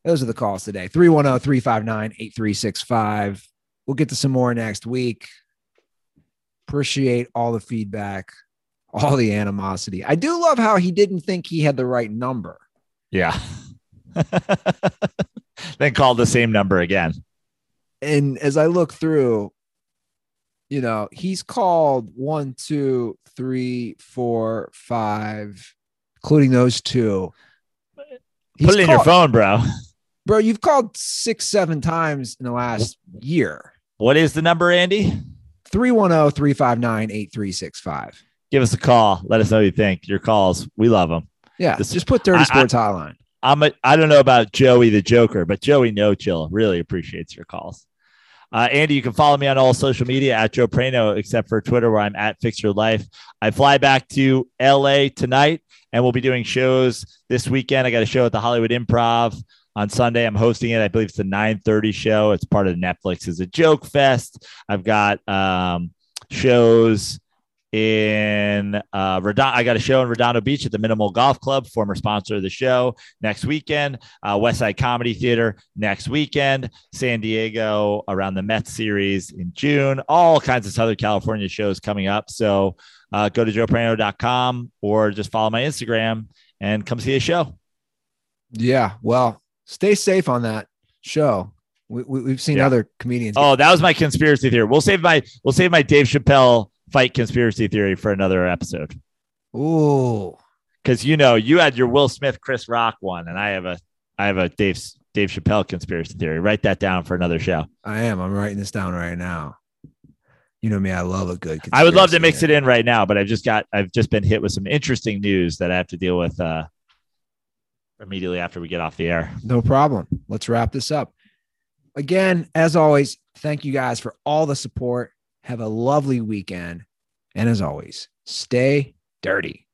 those are the calls today oh, 310-359-8365 we'll get to some more next week appreciate all the feedback all the animosity i do love how he didn't think he had the right number Yeah. <laughs> then call the same number again. and as I look through, you know, he's called one, two, three, four, five, including those two. He's Put it in your phone, bro. Bro. You've called six, seven times in the last year. What is the number, Andy? 310 359 8365. Give us a call. Let us know what you think. Your calls, we love them. Yeah, This- just put Dirty I- I- Sports Hotline. I'm a, I don't know about Joey the Joker, but Joey No Chill really appreciates your calls. Uh, Andy, you can follow me on all social media at Joe Prano, except for Twitter, where I'm at Fix Your Life. I fly back to LA tonight, and we'll be doing shows this weekend. I got a show at the Hollywood Improv on Sunday. I'm hosting it. I believe it's a 9:30 show. It's part of Netflix. It's a joke fest. I've got um, shows in uh Redondo. I got a show in Redondo Beach at the Minimal Golf Club, former sponsor of the show next weekend. Uh, West Side Comedy Theater next weekend. San Diego around the Mets series in June. All kinds of Southern California shows coming up. So uh, go to joeprano.com or just follow my Instagram and come see a show. Yeah. Well, stay safe on that show. We, we, we've seen Yeah. other comedians. Oh, that was my conspiracy theory. We'll save my we'll save my Dave Chappelle fight conspiracy theory for another episode. Ooh. because you know you had your Will Smith, Chris Rock one, and I have a I have a Dave Dave Chappelle conspiracy theory. Write that down for another show. I am. I'm writing this down right now. You know me. I love a good. I would love to mix it in right now, but I've just got I've just been hit with some interesting news that I have to deal with uh, immediately after we get off the air. No problem. Let's wrap this up. Again, as always, thank you guys for all the support. Have a lovely weekend. And as always, stay dirty.